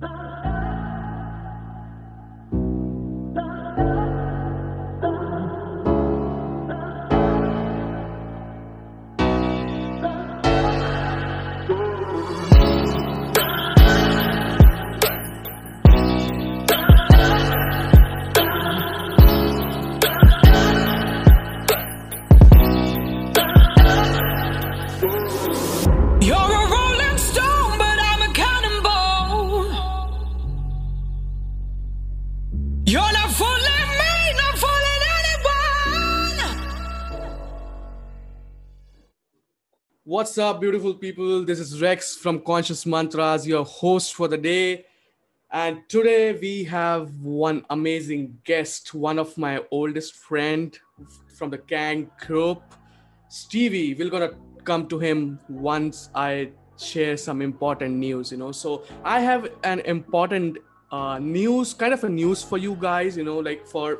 Bye. What's up, beautiful people? This is Rex from Conscious Mantras, your host for the day. And today we have one amazing guest, one of my oldest friend from the Kang group, Stevie. We're gonna come to him once I share some important news, you know. So I have an important uh, news, kind of a news for you guys, you know, like for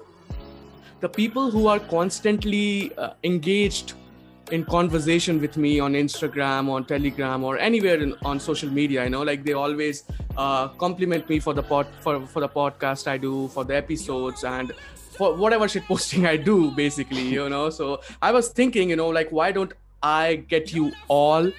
the people who are constantly uh, engaged in conversation with me on Instagram, on Telegram, or anywhere in, on social media. You know, like they always uh, compliment me for the pod for for the podcast I do, for the episodes, and for whatever shit posting I do, basically. You know, so I was thinking, you know, like why don't I get you all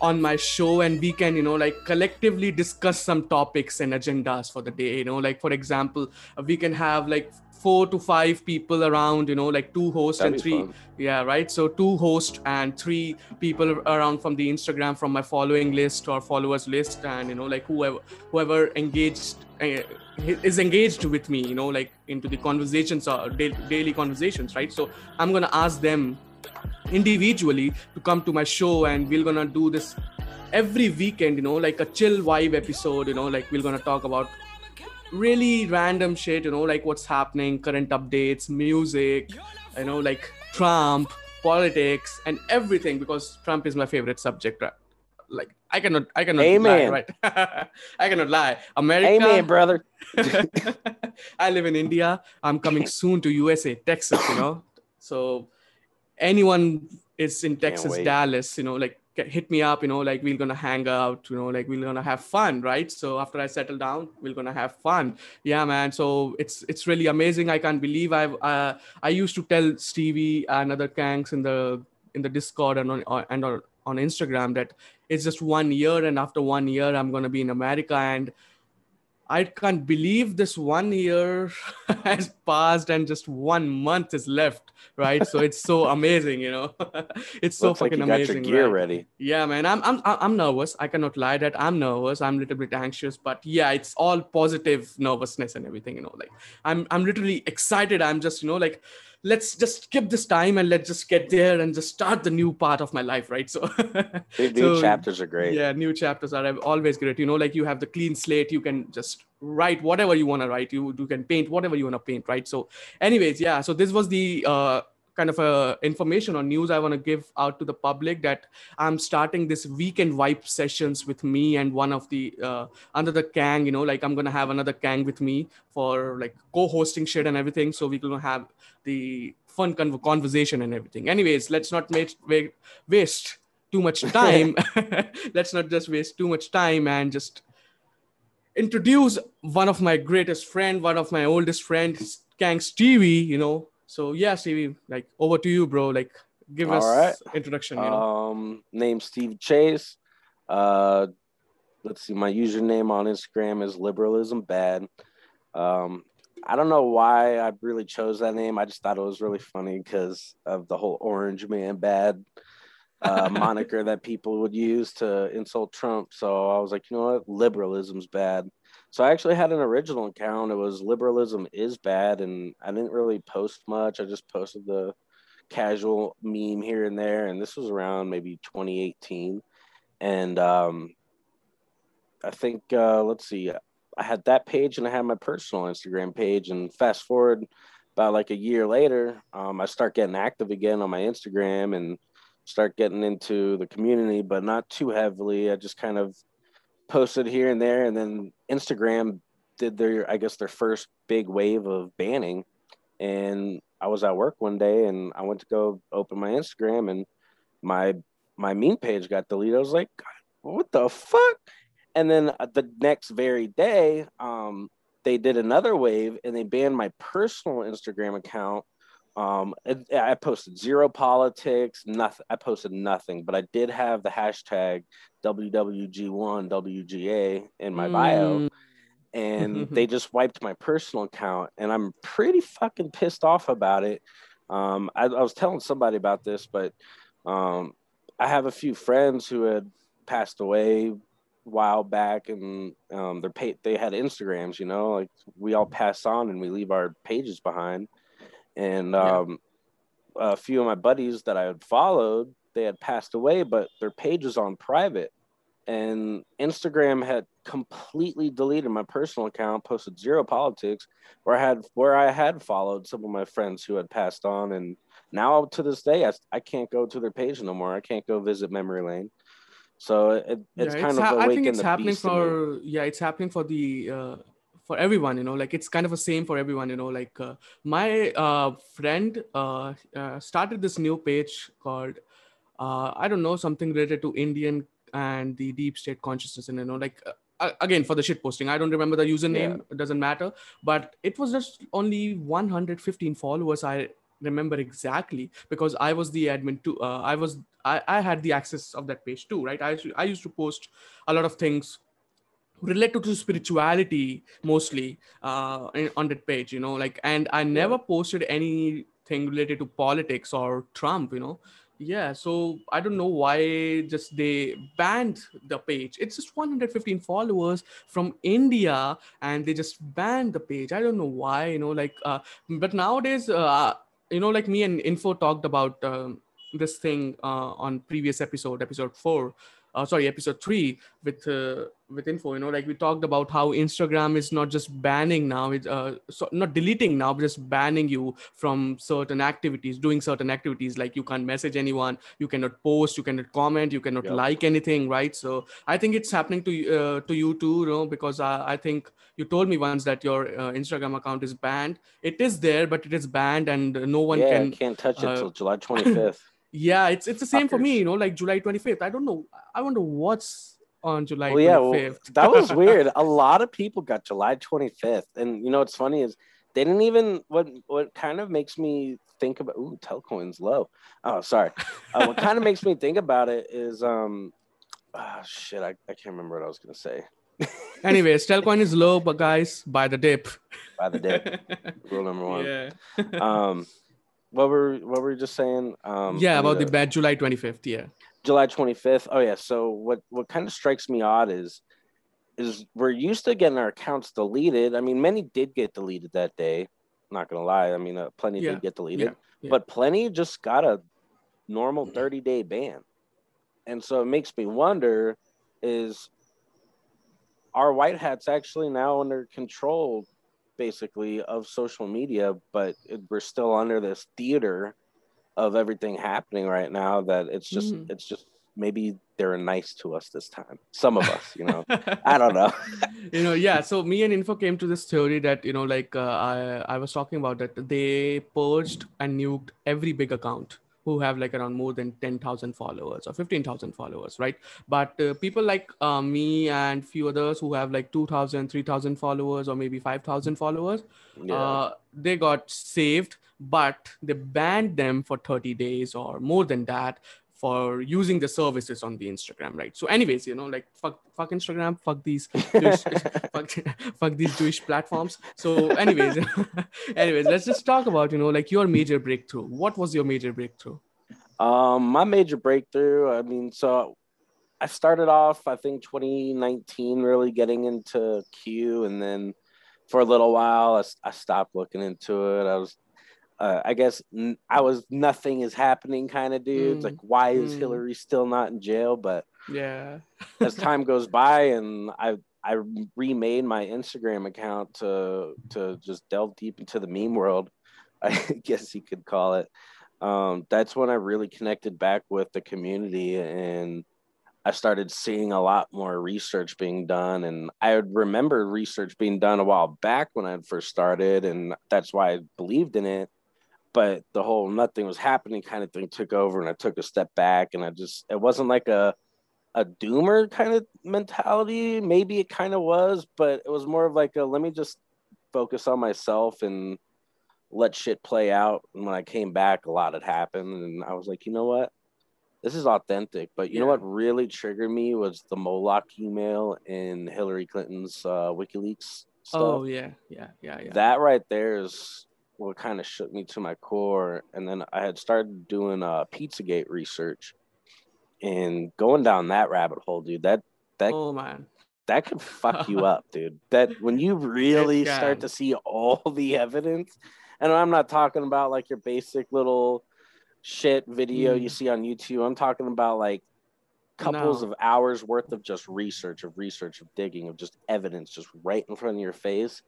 on my show and we can you know like collectively discuss some topics and agendas for the day you know like for example we can have like four to five people around you know like two hosts That'd and three fun. yeah right so two hosts and three people around from the instagram from my following list or followers list and you know like whoever whoever engaged uh, is engaged with me you know like into the conversations or daily conversations right so i'm gonna ask them individually to come to my show and we're gonna do this every weekend you know like a chill vibe episode you know like we're gonna talk about really random shit, you know, like what's happening, current updates, music, you know, like Trump, politics, and everything because Trump is my favorite subject. Right? Like I cannot, I cannot Amen. lie, right? I cannot lie. America, Amen, brother. I live in India. I'm coming soon to USA, Texas. You know, so anyone is in Texas, Dallas, you know, like hit me up you know like we're gonna hang out you know like we're gonna have fun right? So after i settle down we're gonna have fun. Yeah man so it's it's really amazing. I can't believe i've uh, i used to tell stevie and other Kangs in the in the discord and on and on, on instagram that it's just one year and after one year i'm gonna be in america and I can't believe this one year has passed and just one month is left, right? so it's so amazing, you know. it's so Looks fucking like you amazing. Got your gear right? ready. Yeah, man. I'm I'm I'm nervous. I cannot lie that I'm nervous. I'm a little bit anxious, but yeah, it's all positive nervousness and everything, you know. Like I'm I'm literally excited. I'm just, you know, like let's just skip this time and let's just get there and just start the new part of my life right? So new so, chapters are great. Yeah new chapters are always great. You know like you have the clean slate you can just write whatever you want to write. You, you can paint whatever you want to paint right? So anyways yeah so this was the uh kind of a information or news I want to give out to the public that I'm starting this weekend vibe sessions with me and one of the uh, under the Kang, you know, like I'm gonna have another Kang with me for like co-hosting shit and everything. So we're gonna have the fun con- conversation and everything. Anyways, let's not make waste too much time. let's not just waste too much time and just introduce one of my greatest friend, one of my oldest friends, Kang Stevie, you know, so yeah, Stevie, like over to you, bro. Like give All us right. introduction. You know? Um, name Steve Chase. Uh, let's see, my username on Instagram is liberalism bad. Um, I don't know why I really chose that name. I just thought it was really funny because of the whole orange man bad uh, moniker that people would use to insult Trump. So I was like, you know what, liberalism's bad. So I actually had an original account. It was liberalism is bad, and I didn't really post much. I just posted the casual meme here and there, and this was around maybe 2018. And um, I think uh, let's see, I had that page, and I had my personal Instagram page. And fast forward about like a year later, um, I start getting active again on my Instagram and start getting into the community, but not too heavily. I just kind of posted here and there, and then Instagram did their, I guess, their first big wave of banning. And I was at work one day, and I went to go open my Instagram, and my my meme page got deleted. I was like, what the fuck? And then uh, the next very day, um, they did another wave and they banned my personal Instagram account. Um, I posted zero politics, nothing. I posted nothing, but I did have the hashtag WWG1 WGA in my mm. bio, and they just wiped my personal account, and I'm pretty fucking pissed off about it. Um, I, I was telling somebody about this, but um, I have a few friends who had passed away a while back and um, their pay they had Instagrams, you know, like we all pass on and we leave our pages behind. And um, yeah. a few of my buddies that I had followed, they had passed away, but their page was on private. And Instagram had completely deleted my personal account, posted zero politics, where I had where I had followed some of my friends who had passed on, and now to this day, I, I can't go to their page no more. I can't go visit memory lane. So it, it's yeah, kind it's of ha- I think it's happening for yeah, it's happening for the uh, for everyone. You know, like it's kind of the same for everyone. You know, like uh, my uh, friend uh, uh, started this new page called uh, I don't know something related to Indian and the deep state consciousness, and you know, like again for the shit posting i don't remember the username yeah. it doesn't matter but it was just only 115 followers i remember exactly because I was the admin too. Uh, I was I, I had the access of that page too, right? I I used to post a lot of things related to spirituality mostly uh, on that page, you know, like and I never posted anything related to politics or Trump, you know. Yeah, so I don't know why just they banned the page. It's just 115 followers from India, and they just banned the page. I don't know why, you know, like. Uh, but nowadays, uh, you know, like me and Info talked about um, this thing uh, on previous episode, episode four, uh, sorry, episode three with uh, with info. You know, like we talked about how Instagram is not just banning now, it's uh, so not deleting now, but just banning you from certain activities, doing certain activities. Like you can't message anyone, you cannot post, you cannot comment, you cannot like anything, right? So I think it's happening to uh, to you too, you know, because I, I think you told me once that your uh, Instagram account is banned. It is there, but it is banned, and no one yeah, can can't touch it until uh, July twenty fifth. Yeah it's it's the same for me you know like july 25th i don't know i wonder what's on july well, yeah, 25th well, that was weird a lot of people got july 25th and you know what's funny is they didn't even what what kind of makes me think about ooh telcoin's low oh sorry uh, what kind of makes me think about it is um oh, shit I, I can't remember what i was gonna say Anyways, Telcoin is low, but guys, buy the dip. Buy the dip. Rule number one. Yeah. um, what were what were you just saying? Um, yeah, about the, the bad July 25th. Yeah. July 25th. Oh yeah. So what what kind of strikes me odd is is we're used to getting our accounts deleted. I mean, many did get deleted that day. Not gonna lie. I mean, uh, plenty yeah. did get deleted, yeah. Yeah. but plenty just got a normal 30 day ban. And so it makes me wonder: is our white hats actually now under control basically of social media, but it, we're still under this theater of everything happening right now that it's just mm. it's just maybe they're nice to us this time. Some of us you know. I don't know. You know yeah so me and info came to this theory that you know like uh, i i was talking about that they purged and nuked every big account who have like around more than 10,000 followers or 15,000 followers, right? But uh, people like uh, me and few others who have like 2,000, 3,000 followers or maybe 5,000 followers, yeah. uh, they got saved, but they banned them for 30 days or more than that for using the services on the Instagram, right? So, anyways, you know, like fuck, fuck Instagram, fuck these, Jewish, fuck, fuck these Jewish platforms. So, anyways, anyways, let's just talk about you know like your major breakthrough. What was your major breakthrough? Um, my major breakthrough. I mean, so I started off, I think, 2019, really getting into Q, and then for a little while, I, I stopped looking into it. I was uh, I guess n- I was nothing is happening kind of dude. Mm. Like, why is mm. Hillary still not in jail? But yeah, as time goes by, and I I remade my Instagram account to to just delve deep into the meme world, I guess you could call it. Um, that's when I really connected back with the community and I started seeing a lot more research being done. And I remember research being done a while back when I first started, and that's why I believed in it but the whole nothing was happening kind of thing took over and I took a step back and I just it wasn't like a a doomer kind of mentality. Maybe it kind of was, but it was more of like a let me just focus on myself and let shit play out. And when I came back, a lot had happened, and I was like, you know what? This is authentic. But you yeah. know what really triggered me was the Moloch email in Hillary Clinton's uh, WikiLeaks. Stuff. Oh yeah, yeah, yeah, yeah. That right there is what kind of shook me to my core. And then I had started doing uh, Pizzagate research and going down that rabbit hole, dude. That that oh man, that could fuck you up, dude. That when you really start to see all the evidence, and I'm not talking about like your basic little shit video mm. you see on YouTube. I'm talking about like couples no. of hours worth of just research, of research, of digging, of just evidence, just right in front of your face.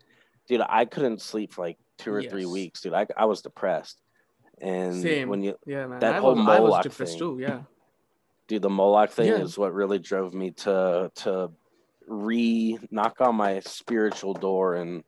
Dude, I couldn't sleep for like two or yes. three weeks, dude. I, I was depressed. And Same. when you yeah, man. that I whole was, Moloch I was depressed thing, too, yeah. Dude, the Moloch thing Yeah. is what really drove me to to re knock on my spiritual door and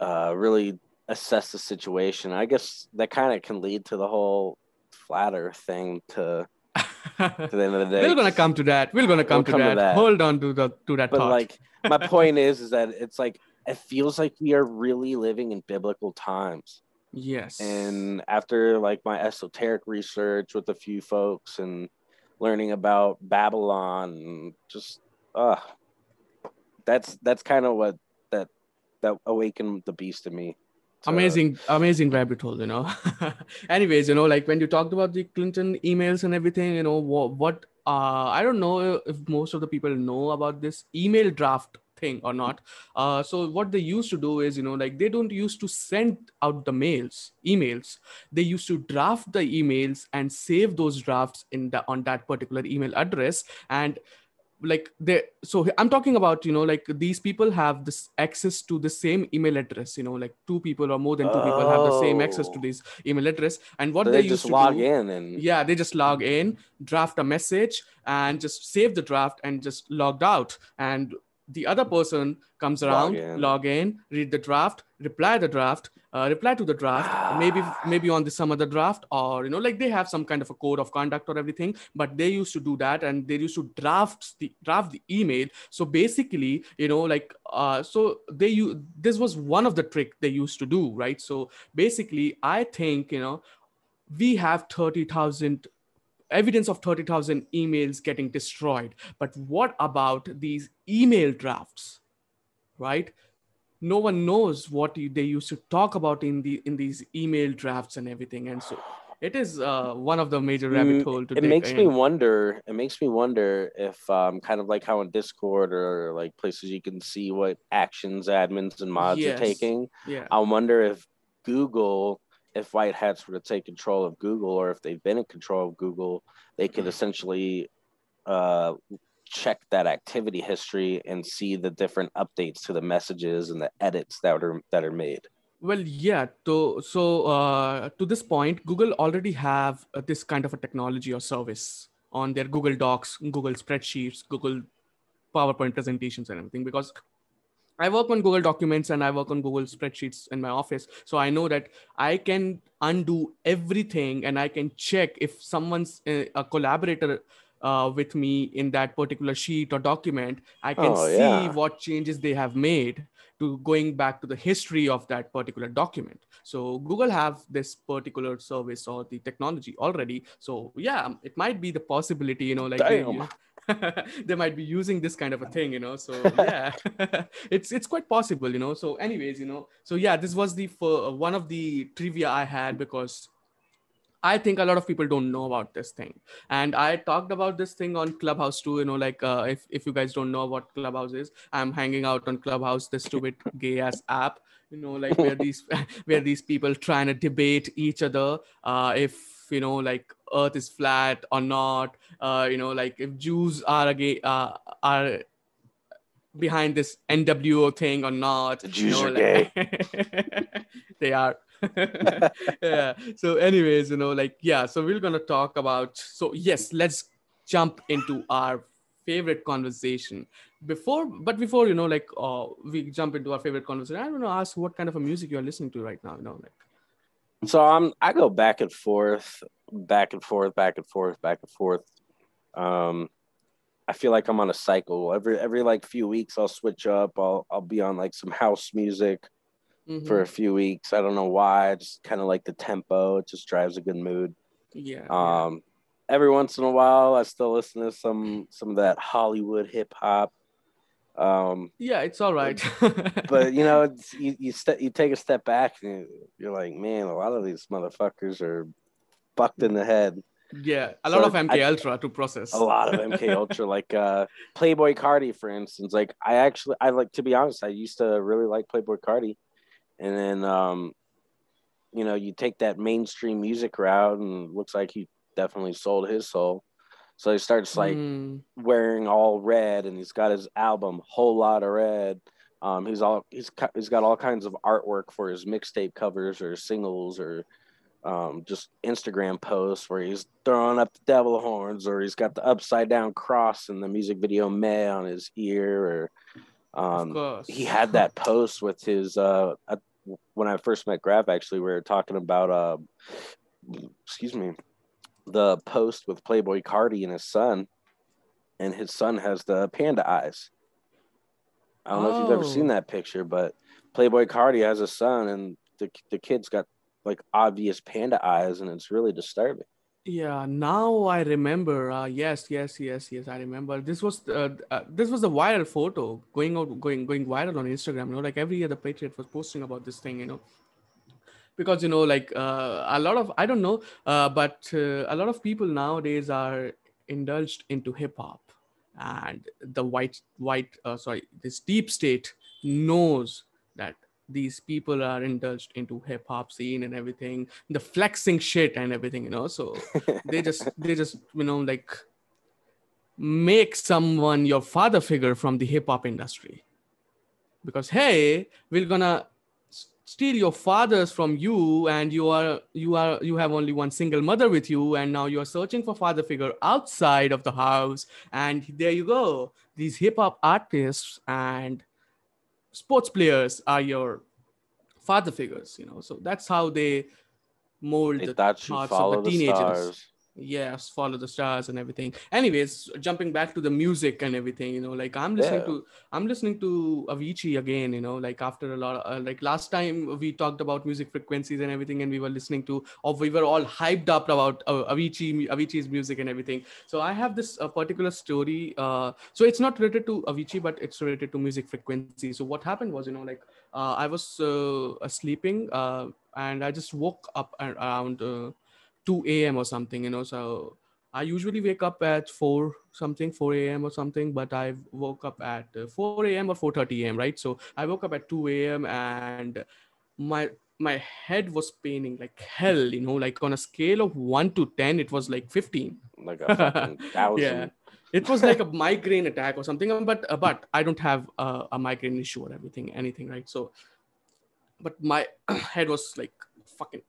uh really assess the situation. I guess that kind of can lead to the whole flat earth thing to to the end of the day. We're gonna come to that. We're gonna come, We'll to, come to that. that. Hold on to the to that but thought. like my point is is that it's like it feels like we are really living in biblical times. Yes. and after like my esoteric research with a few folks and learning about babylon and just uh that's that's kind of what that that awakened the beast in me amazing amazing rabbit hole you know. Anyways you know like when you talked about the clinton emails and everything you know what, what uh i don't know if most of the people know about this email draft thing or not. Uh so what they used to do is you know like they don't used to send out the mails emails. They used to draft the emails and save those drafts in the on that particular email address. And like they so i'm talking about you know like these people have this access to the same email address you know like two people or more than two people have the same access to Oh. this email address. And what So they, they used just to log do, in and yeah they just log in draft a message and just save the draft and just logged out. And the other person comes Log around in. log in read the draft reply the draft uh, reply to the draft maybe maybe on the some other draft or you know like they have some kind of a code of conduct or everything but they used to do that and they used to draft the draft the email so basically you know like uh so they you this was one of the trick they used to do right so basically i think you know we have 30000 evidence of 30000 emails getting destroyed. But what about these email drafts right? No one knows what you- they used to talk about in the in these email drafts and everything. And so it is uh, one of the major rabbit Mm, hole to it makes me wonder it makes me wonder if um kind of like how in discord or like places you can see what actions admins and mods Yes. are taking. Yeah. I wonder if google if white hats were to take control of google or if they've been in control of google they could essentially uh check that activity history and see the different updates to the messages and the edits that are that are made Well, yeah. So, so uh, to this point, Google already have uh, this kind of a technology or service on their Google Docs, Google spreadsheets, Google PowerPoint presentations, and everything. Because I work on Google Documents and I work on Google spreadsheets in my office, so I know that I can undo everything and I can check if someone's uh, a collaborator. Uh, with me in that particular sheet or document, I can Oh, see yeah. what changes they have made to going back to the history of that particular document so google have this particular service or the technology already so yeah it might be the possibility you know like Damn. they might be using this kind of a thing you know so yeah it's it's quite possible you know so anyways you know so yeah this was the fir- one of the trivia i had because I think a lot of people don't know about this thing. And I talked about this thing on Clubhouse too. You know, like uh, if, if you guys don't know what Clubhouse is, I'm hanging out on Clubhouse, this stupid gay ass app, you know, like where these where these people trying to debate each other uh, if you know like earth is flat or not uh, you know like if jews are again uh, are behind this nwo thing or not The you Jews know, are like- they are. Yeah. So anyways you know like yeah so we're gonna talk about so yes let's jump into our favorite conversation. Before but before you know like uh, we jump into our favorite conversation i want to ask what kind of a music you're listening to right now you know like So I'm I go back and forth, back and forth, back and forth, back and forth. Um, I feel like I'm on a cycle. Every every like few weeks I'll switch up. I'll I'll be on like some house music Mhm. for a few weeks. I don't know why. I just kind of like the tempo. It just drives a good mood. yeah, yeah. Um, every once in a while, I still listen to some some of that Hollywood hip hop. Um, yeah, it's all right. but you know, it's, you you step you take a step back and you- you're like, man, a lot of these motherfuckers are fucked in the head. yeah, a so lot of I- MK Ultra to process. A lot of MK Ultra, like uh, Playboi Carti, for instance. Like I actually, I like to be honest, I used to really like Playboi Carti, and then um, you know, you take that mainstream music route, and it looks like he definitely sold his soul. So he starts like Mm, wearing all red, and he's got his album whole lot of red. Um, he's all he's he's got all kinds of artwork for his mixtape covers or singles or um, just Instagram posts where he's throwing up the devil horns or he's got the upside down cross in the music video "May" on his ear or of um, course. he had that post with his uh uh, when I first met Graf actually we were talking about uh excuse me the post with Playboi Carti and his son and his son has the panda eyes. I don't know if you've ever Oh. seen that picture but Playboi Carti has a son and the the kid's got like obvious panda eyes and it's really disturbing. Yeah, now I remember. Uh, yes, yes, yes, yes. I remember. This was uh, uh, this was a viral photo going out, going going viral on Instagram. You know, like every other Patriot was posting about this thing. You know, because you know, like uh, a lot of I don't know, uh, but uh, a lot of people nowadays are indulged into hip hop, and the white white uh, sorry, this deep state knows that these people are indulged into hip hop scene and everything, the flexing shit and everything. You know, so they just they just you know like make someone your father figure from the hip hop industry because hey we're gonna steal your fathers from you and you are you are you have only one single mother with you and now you are searching for father figure outside of the house and there you go. These hip hop artists and sports players are your father figures you know. So that's how they mold They the you of the the teenagers. stars. Yes follow the stars and everything. Anyways jumping back to the music and everything you know like i'm listening Yeah. to i'm listening to avicii again you know like after a lot of, uh, like last time we talked about music frequencies and everything and we were listening to or we were all hyped up about uh, avicii avicii's music and everything. So i have this uh, particular story uh, so it's not related to avicii but it's related to music frequency. So what happened was you know like uh, i was uh, sleeping uh, and i just woke up ar- around uh, 2 a.m. or something, you know. So I usually wake up at 4 something, 4 a.m. or something, but I woke up at uh, 4 a.m. or 4:30 a.m. Right. So I woke up at 2 a.m. and my my head was paining like hell, you know, like on a scale of one to ten, it was like 15. Like a thousand. Yeah. It was like a migraine attack or something, but uh, but I don't have uh, a migraine issue or everything, anything, right? So, but my head was like fucking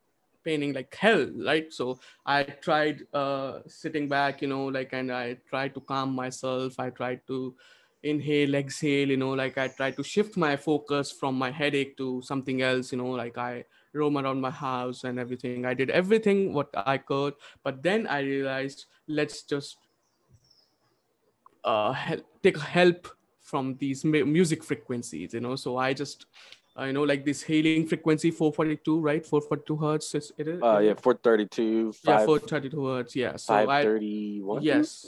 paining like hell, right? So I tried uh, sitting back, you know, like, and I tried to calm myself. I tried to inhale, exhale, you know, like I tried to shift my focus from my headache to something else, you know, like I roam around my house and everything. I did everything what I could, but then I realized let's just uh, help, take help from these music frequencies, you know. So I just, you know, like this hailing frequency 442, right? 442 hertz. Is, it is. Uh, yeah, it? 432, yeah, 432 hertz. Yeah. So I 531. yes,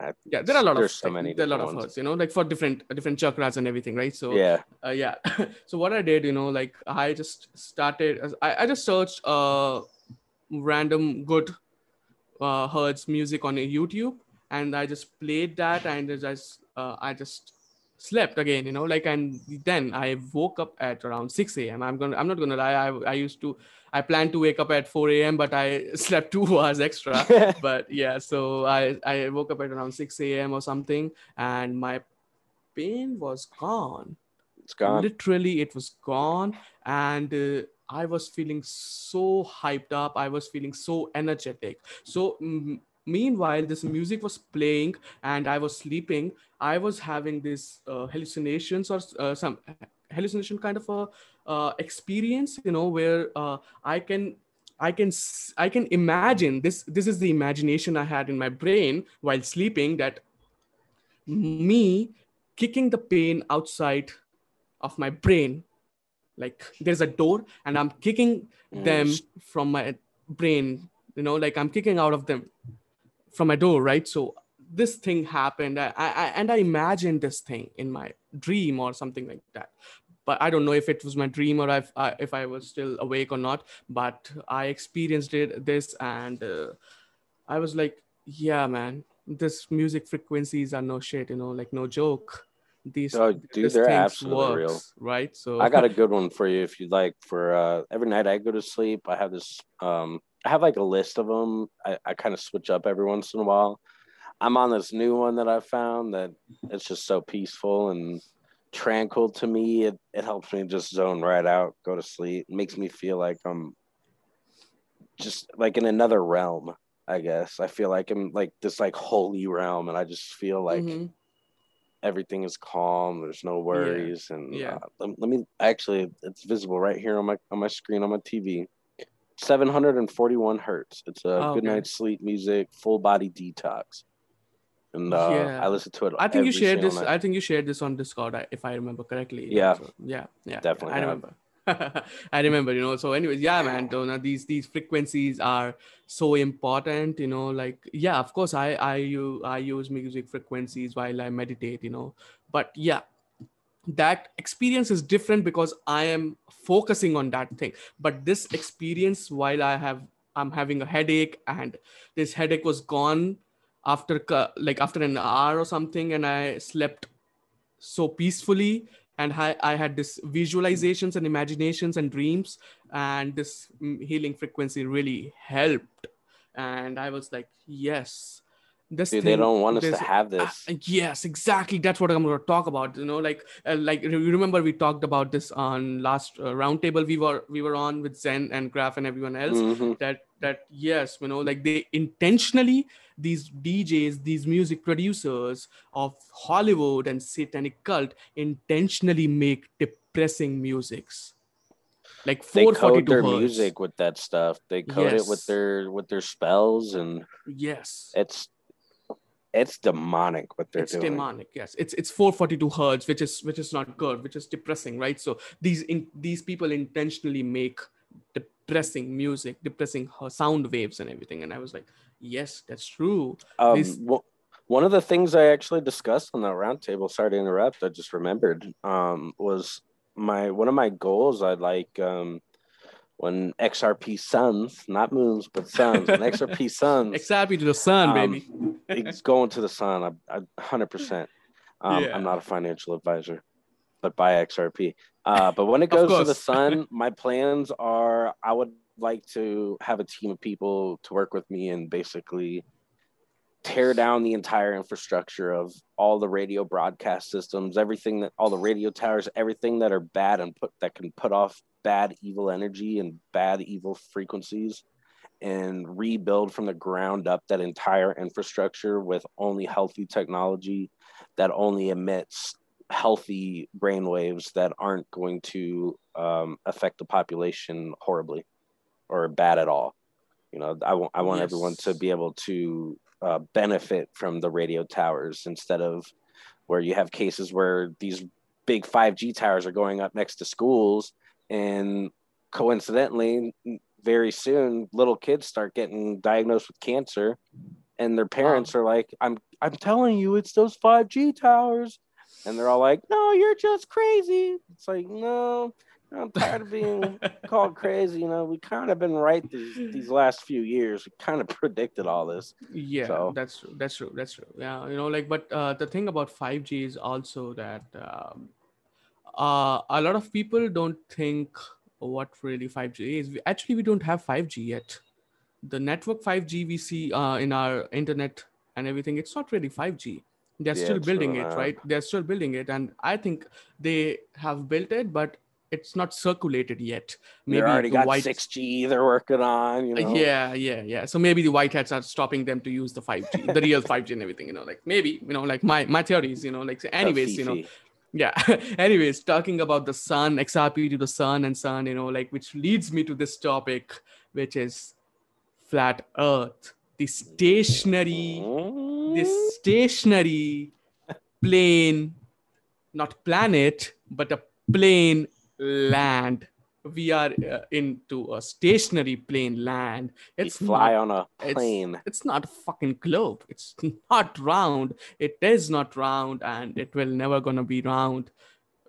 I- yeah. There are a lot of so many there are a lot of hertz, you know, like for different different chakras and everything, right? So yeah. uh, yeah so what i did you know like i just started i, I just searched uh random good uh hertz music on youtube and i just played that and I just uh, i just slept again you know like and then i woke up at around 6 a.m i'm gonna i'm not gonna lie i, I used to i planned to wake up at 4 a.m but i slept two hours extra. But yeah so i i woke up at around 6 a.m or something and my pain was gone. It's gone. literally it was gone. And uh, i was feeling so hyped up. I was feeling so energetic. So mm, meanwhile this music was playing and i was sleeping. I was having this uh, hallucinations or uh, some hallucination kind of a uh, experience you know where uh, i can i can i can imagine this this is the imagination i had in my brain while sleeping that me kicking the pain outside of my brain. Like there's a door and i'm kicking them from my brain you know like i'm kicking out of them from my door right so this thing happened I, I and i imagined this thing in my dream or something like that but i don't know if it was my dream or if I, if I was still awake or not but i experienced it this and uh, i was like yeah man this music frequencies are no shit you know like no joke these Oh, dude, they're things absolutely real. works, right so I got a good one for you if you'd like. For uh, every night I go to sleep, I have this. Um, I have like a list of them. I, I kind of switch up every once in a while. I'm on this new one that I found that it's just so peaceful and tranquil to me. It it helps me just zone right out, go to sleep. It makes me feel like I'm just like in another realm. I guess I feel like I'm like this like holy realm, and I just feel like Mhm. everything is calm. There's no worries, and Yeah. uh, let, let me actually, it's visible right here on my on my screen on my TV. 741 hertz. It's a Oh, good okay. night's sleep music, full body detox, and uh, Yeah. I listen to it. I think you shared this. night. I think you shared this on Discord, if I remember correctly. Yeah. So, yeah. Yeah. Definitely I have. remember. I remember. You know. So, anyways, yeah, man. So, now these these frequencies are so important. You know, like yeah, of course, I I use I use music frequencies while I meditate. You know, but yeah. That experience is different because I am focusing on that thing. But this experience, while I have, I'm having a headache, and this headache was gone after like after an hour or something and i slept so peacefully and I, I had this visualizations and imaginations and dreams and this mm, healing frequency really helped and i was like yes this Dude, they don't want us to have this. uh, yes exactly that's what i'm going to talk about you know like uh, like you remember we talked about this on last uh, roundtable we were we were on with zen and Graf and everyone else Mhm. that that yes you know like they intentionally these djs these music producers of hollywood and satanic cult intentionally make depressing musics like They code their music with that stuff. They code it with their with their spells, and yes it's it's demonic what they're it's doing. demonic yes it's it's 442 hertz which is which is not good which is depressing right so these in these people intentionally make depressing music depressing sound waves and everything and i was like yes that's true Um, These- wh- one of the things I actually discussed on that roundtable, sorry to interrupt, I just remembered, um, was my one of my goals. I like um, when XRP suns, not moons, but suns, when XRP suns, xrp to the sun Um, baby it's going to the sun. I, I 100%. Um, Yeah. I'm not a financial advisor, but buy XRP. Uh, but when it goes to the sun, my plans are I would like to have a team of people to work with me and basically tear down the entire infrastructure of all the radio broadcast systems, everything that all the radio towers, everything that are bad and put that can put off bad evil energy and bad evil frequencies and rebuild from the ground up that entire infrastructure with only healthy technology that only emits healthy brain waves that aren't going to um, affect the population horribly or bad at all. You know, I want I want everyone to be able to uh, benefit from the radio towers instead of where you have cases where these big 5G towers are going up next to schools and coincidentally very soon little kids start getting diagnosed with cancer. And their parents are like i'm i'm telling you it's those 5g towers. And they're all like no you're just crazy. It's like no i'm tired of being called crazy. You know we kind of been right these these last few years. We kind of predicted all this. Yeah So- that's true that's true that's true. Yeah you know like but uh, the thing about 5g is also that um, uh, a lot of people don't think what really 5g is. We- actually we don't have 5g yet. The network 5g we see uh, in our internet and everything it's not really 5g they're Yeah, still building it right? They're still building it and i think they have built it but it's not circulated yet. Maybe they already the got white 6g they're working on you uh, know? Yeah, yeah, yeah. So maybe the white hats are stopping them to use the 5G, the real 5G and everything, you know, like maybe, you know, like my my theories, you know, like anyways, you know. Yeah. anyways, talking about the sun, XRP to the sun and sun, you know, like which leads me to this topic, which is flat earth, the stationary, this stationary plane not planet, but a plain land. We are uh, into a stationary plain land. It's you fly not, on a plane. it's not a fucking globe. It's not round. It is not round, and it will never gonna be round,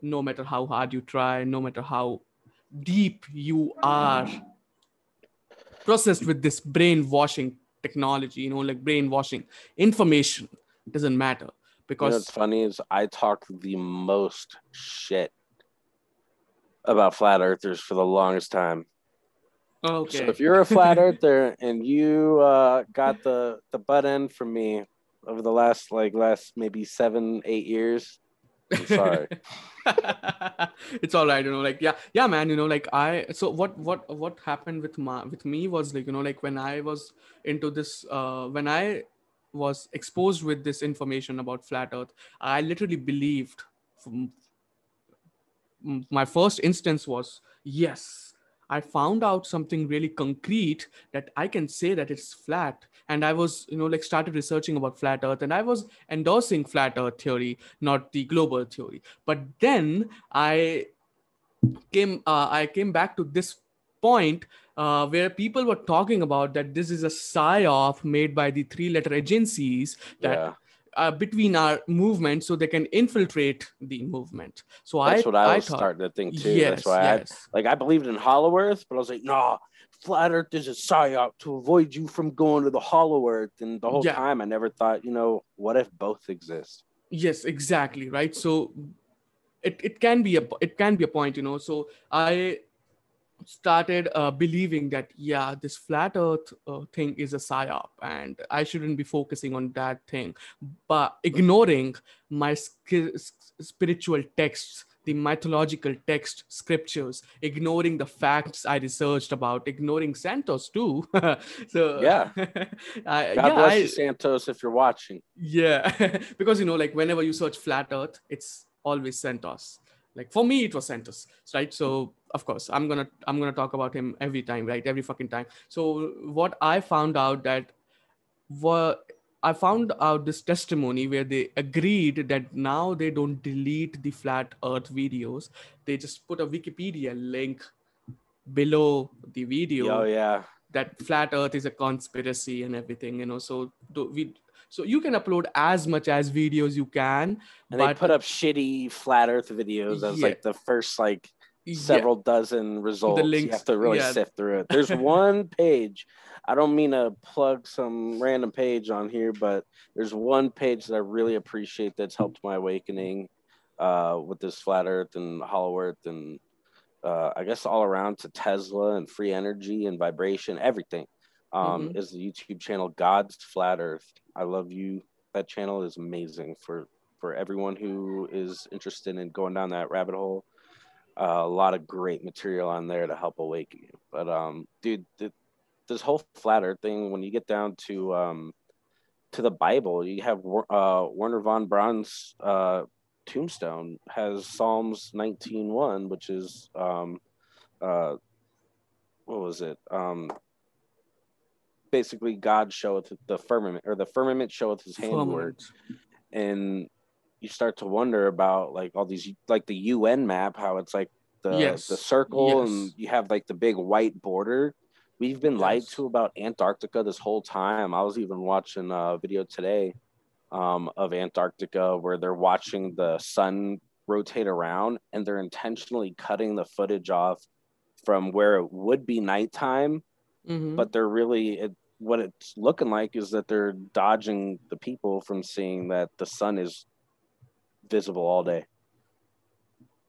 no matter how hard you try, no matter how deep you are processed with this brainwashing technology. You know, like brainwashing information. It doesn't matter because You know what's funny is I talk the most shit about flat earthers for the longest time. okay. So if you're a flat earther and you uh, got the the butt end from me over the last like last maybe seven eight years, I'm sorry. it's all right you know like yeah yeah man you know like i so what what what happened with my with me was like you know like when i was into this uh when i was exposed with this information about flat earth i literally believed my first instance was yes i found out something really concrete that i can say that it's flat. And i was you know like started researching about flat earth and i was endorsing flat earth theory not the global theory. But then i came uh, i came back to this point uh, where people were talking about that this is a psyop made by the three letter agencies that yeah, uh, between our movement so they can infiltrate the movement so that's i what I, I was thought starting to think too. yes that's why I yes like I believed in Hollow Earth, but I was like, nah, flat Earth is a psyop to avoid you from going to the Hollow Earth. And the whole Yeah. time, I never thought, you know, what if both exist? yes exactly right so it, it can be a it can be a point you know so i started uh, believing that yeah this flat earth uh, thing is a psyop and i shouldn't be focusing on that thing but ignoring my sk- spiritual texts the mythological text scriptures ignoring the facts i researched about ignoring santos too so Yeah. I, God yeah, bless I- you, Santos, if you're watching. yeah, because you know, like whenever you search flat Earth, it's always Santos. Like for me, it was Santos, right? So of course, I'm gonna I'm gonna talk about him every time, right? Every fucking time. So what I found out that were I found out this testimony where they agreed that now they don't delete the flat Earth videos; they just put a Wikipedia link below the video Oh, yeah. that flat earth is a conspiracy and everything you know so do we so you can upload as much as videos you can And but they put up shitty flat Earth videos as Yeah. like the first like yeah, several dozen results. you links, have to really yeah. sift through it. There's one page. I don't mean to plug some random page on here, but there's one page that I really appreciate that's helped my awakening uh, with this flat Earth and Hollow Earth and uh, I guess all around to Tesla and free energy and vibration, everything. Um, Mhm. Is the YouTube channel God's Flat Earth. I love you. That channel is amazing for for everyone who is interested in going down that rabbit hole uh, a lot of great material on there to help awaken you. But um, dude, th- this whole flat Earth thing, when you get down to um, to the Bible, you have uh, Wernher von Braun's uh, tombstone has Psalms 19:1, which is um, uh, what was it? Um, basically, God showeth the firmament, or the firmament showeth His handiwork and you start to wonder about like all these like the UN map, how it's like the Yes, the circle and you have like the big white border. We've been lied to about Antarctica this whole time. I was even watching a video today um, of Antarctica where they're watching the sun rotate around and they're intentionally cutting the footage off from where it would be nighttime Mhm. but they're really it, what it's looking like is that they're dodging the people from seeing that the sun is visible all day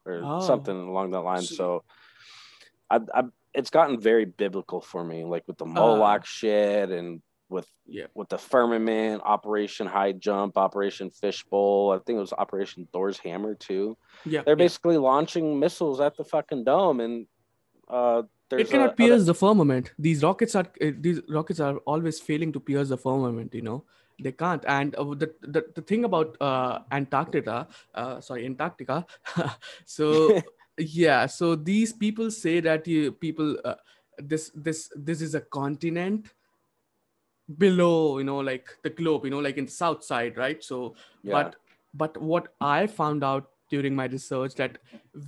or Oh. something along that line So- so I, I it's gotten very biblical for me like with the moloch shit and with Uh. Yeah. with the firmament operation high jump operation fishbowl i think it was operation thor's hammer too yeah they're yeah. basically launching missiles at the fucking dome and uh there's it cannot a- pierce the firmament. These rockets are uh, these rockets are always failing to pierce the firmament you know? They can't. And uh, the, the the thing about uh antarctica uh sorry antarctica so yeah so these people say that you people uh, this this this is a continent below you know like the globe you know like in the south side right? So yeah. but but what I found out during my research that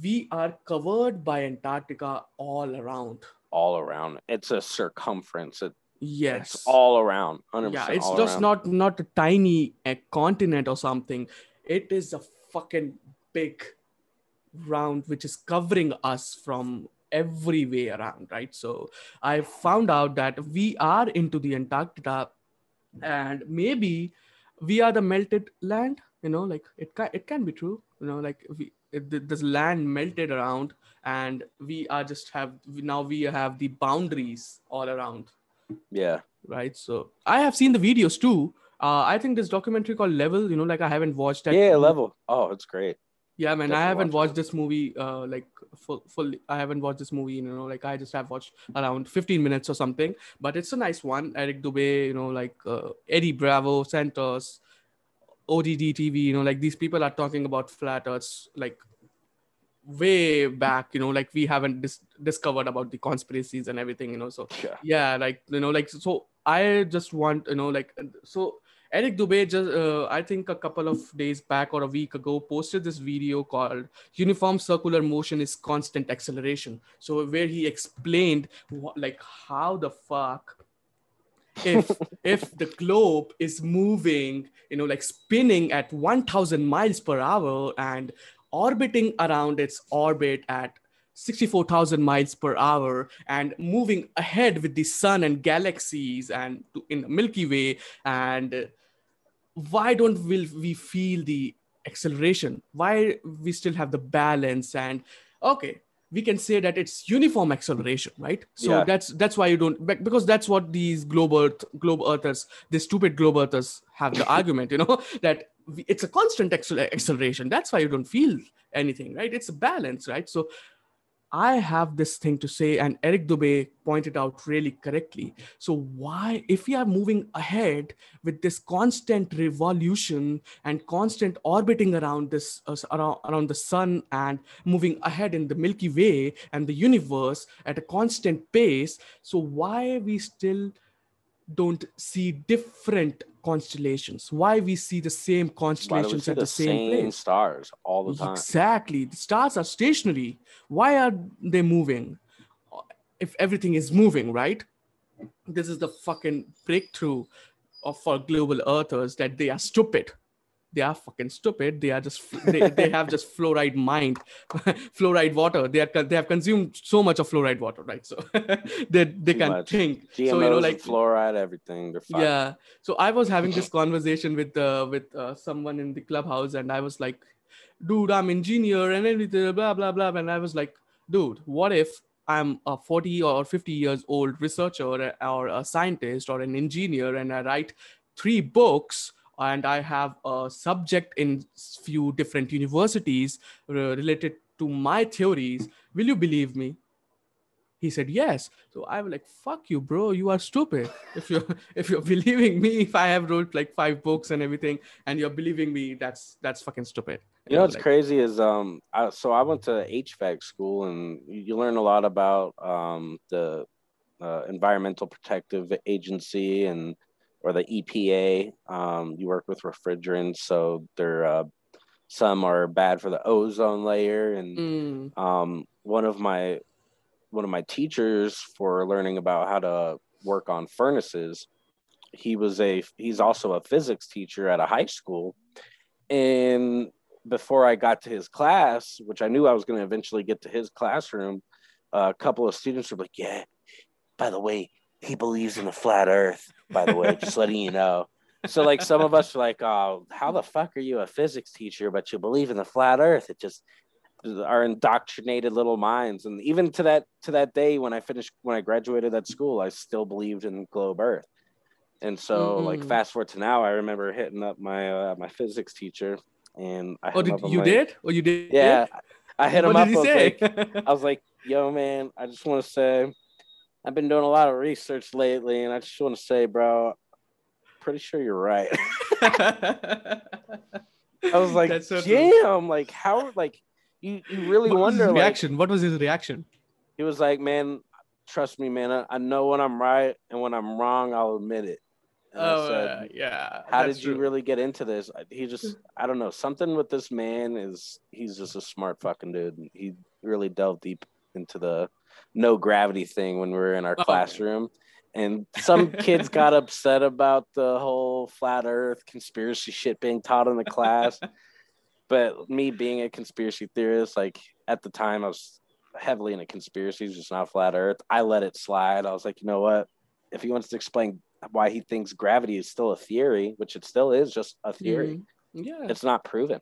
we are covered by Antarctica all around. All around. It's a circumference. It, Yes. It's all around. 100% yeah, it's just around. not not a tiny a continent or something. It is a fucking big round which is covering us from every way around, right? So I found out that we are into the Antarctica, and maybe we are the melted land. You know, like it can it can be true. You know, like we it, this land melted around, and we are just have now we have the boundaries all around Yeah. right? So I have seen the videos too. Uh, I think this documentary called Level, you know, like I haven't watched that. Yeah, movie. level. Oh, it's great. Yeah, man, I haven't watch watched this movie. Uh, like full, full. I haven't watched this movie. You know, like I just have watched around 15 minutes or something. But it's a nice one. Eric Dubay, you know, like uh, Eddie Bravo, Santos, ODD TV. You know, like these people are talking about flat Earths, like way back. You know, like we haven't dis- discovered about the conspiracies and everything. You know, so Yeah. yeah like you know like so i just want you know like so eric dubay just uh, i think a couple of days back or a week ago posted this video called uniform circular motion is constant acceleration so where he explained what, like how the fuck if if the globe is moving you know like spinning at 1000 miles per hour and orbiting around its orbit at 64,000 miles per hour and moving ahead with the sun and galaxies and in the Milky Way. And why don't we, we feel the acceleration? Why we still have the balance? And okay, we can say that it's uniform acceleration, right? So Yeah. that's that's why you don't because that's what these globe earth globe earthers, the stupid globe earthers have the argument, you know, that it's a constant acceleration. That's why you don't feel anything, right? It's a balance, right? So I have this thing to say, and Eric Dubay pointed out really correctly. So, why, if we are moving ahead with this constant revolution and constant orbiting around this uh, around, around the sun and moving ahead in the Milky Way and the universe at a constant pace, so why we still don't see different constellations? Why we see the same Why do we constellations at the the same same place? stars all the time? Exactly. The stars are stationary. Why are they moving? If everything is moving, right? This is the fucking breakthrough of for global earthers that they are stupid. They are fucking stupid. They are just they, they have just fluoride mind, fluoride water. They are they have consumed so much of fluoride water, right? So they they Too can much. think. GMOs, so you know, like fluoride, everything. They're fine. yeah so i was having this conversation with uh, with uh, someone in the clubhouse and i was like dude i'm engineer and everything blah blah blah and i was like dude what if i'm a 40 or 50 years old researcher or a scientist or an engineer and i write three books and i have a subject in few different universities related to my theories. Will you believe me? He said yes. So i was like fuck you bro. You are stupid. If you're if you're believing me if i have wrote like five books and everything and you're believing me that's that's fucking stupid. You know what's like, crazy is um I, so I went to HVAC school and you learn a lot about um the uh, Environmental Protective Agency and or the EPA. Um, you work with refrigerants, so they're uh, some are bad for the ozone layer and mm, um, one of my one of my teachers for learning about how to work on furnaces he was a he's also a physics teacher at a high school and before i got to his class which i knew i was going to eventually get to his classroom a couple of students were like yeah by the way he believes in a flat earth by the way just letting you know. So like some of us are like oh how the fuck are you a physics teacher but you believe in the flat earth? It just our indoctrinated little minds. And even to that to that day when i finished when i graduated that school i still believed in globe earth. And so like Mhm. fast forward to now i remember hitting up my uh, my physics teacher and i oh did you like- did? Oh you did? Yeah i hit him what up did I was, say? like, I was like yo man i just want to say i've been doing a lot of research lately and i just want to say bro pretty sure you're right i was like so true. damn like how like you, you really what wonder his like, reaction what was his reaction he was like, "Man, trust me, man. I, I know when I'm right, and when I'm wrong, I'll admit it." And Oh, said, uh, yeah. how did you true. really get into this? He just, I don't know, something with this man is he's just a smart fucking dude. He really delved deep into the no gravity thing when we were in our Oh. classroom. And some kids got upset about the whole flat earth conspiracy shit being taught in the class. but me being a conspiracy theorist, like at the time I was heavily into conspiracies, just not flat earth. I let it slide. I was like, you know what? If he wants to explain why he thinks gravity is still a theory, which it still is just a theory, Mhm. Yeah, it's not proven.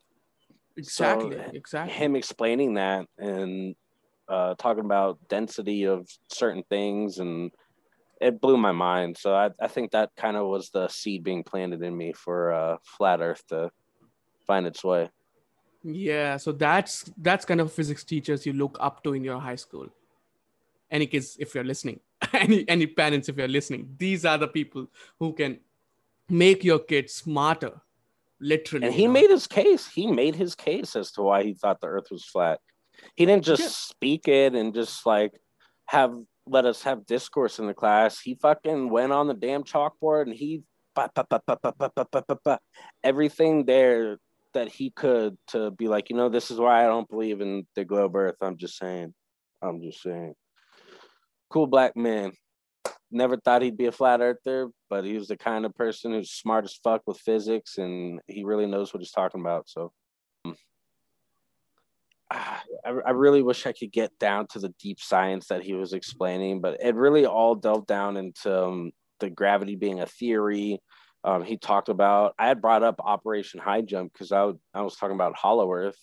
exactly. so, exactly. Him explaining that and uh, talking about density of certain things and it blew my mind. So I, I think that kind of was the seed being planted in me for uh, flat earth to find its way. Yeah, so that's that's kind of physics teachers you look up to in your high school. Any kids, if you're listening, any any parents, if you're listening, these are the people who can make your kids smarter, literally. And you he know. made his case. He made his case as to why he thought the earth was flat. He didn't just yeah. speak it and just like have let us have discourse in the class. He fucking went on the damn chalkboard and he everything there that he could to be like, you know, this is why I don't believe in the globe earth. I'm just saying. I'm just saying. Cool black man. Never thought he'd be a flat earther, but he was the kind of person who's smart as fuck with physics and he really knows what he's talking about. So I, I really wish I could get down to the deep science that he was explaining, but it really all delved down into um, the gravity being a theory. Um, he talked about, I had brought up Operation High Jump because I, would- I was talking about Hollow Earth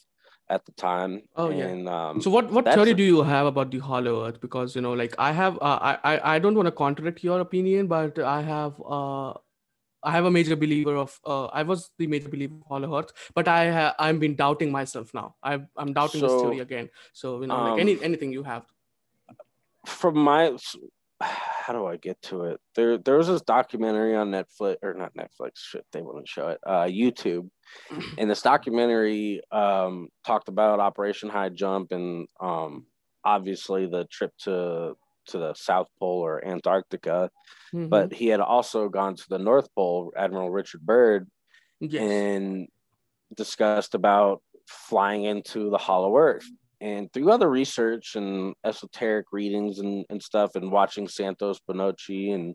at the time. Oh, yeah. um, So what what theory a- do you have about the hollow earth? Because you know, like I have, uh, I I I don't want to contradict your opinion, but I have uh. I have a major believer of. Uh, I was the major believer of Hollow Earth, but I ha- I'm been doubting myself now. I've, I'm doubting this So, theory again. So you know, like any um, anything you have. from my how do I get to it? There there was this documentary on Netflix or not Netflix, shit, they wouldn't show it. Uh YouTube. And this documentary um talked about Operation High Jump and um obviously the trip to to the South Pole or Antarctica, Mhm. but he had also gone to the North Pole, Admiral Richard Byrd, yes. and discussed about flying into the hollow earth and through other research and esoteric readings and, and stuff and watching santos bonacci and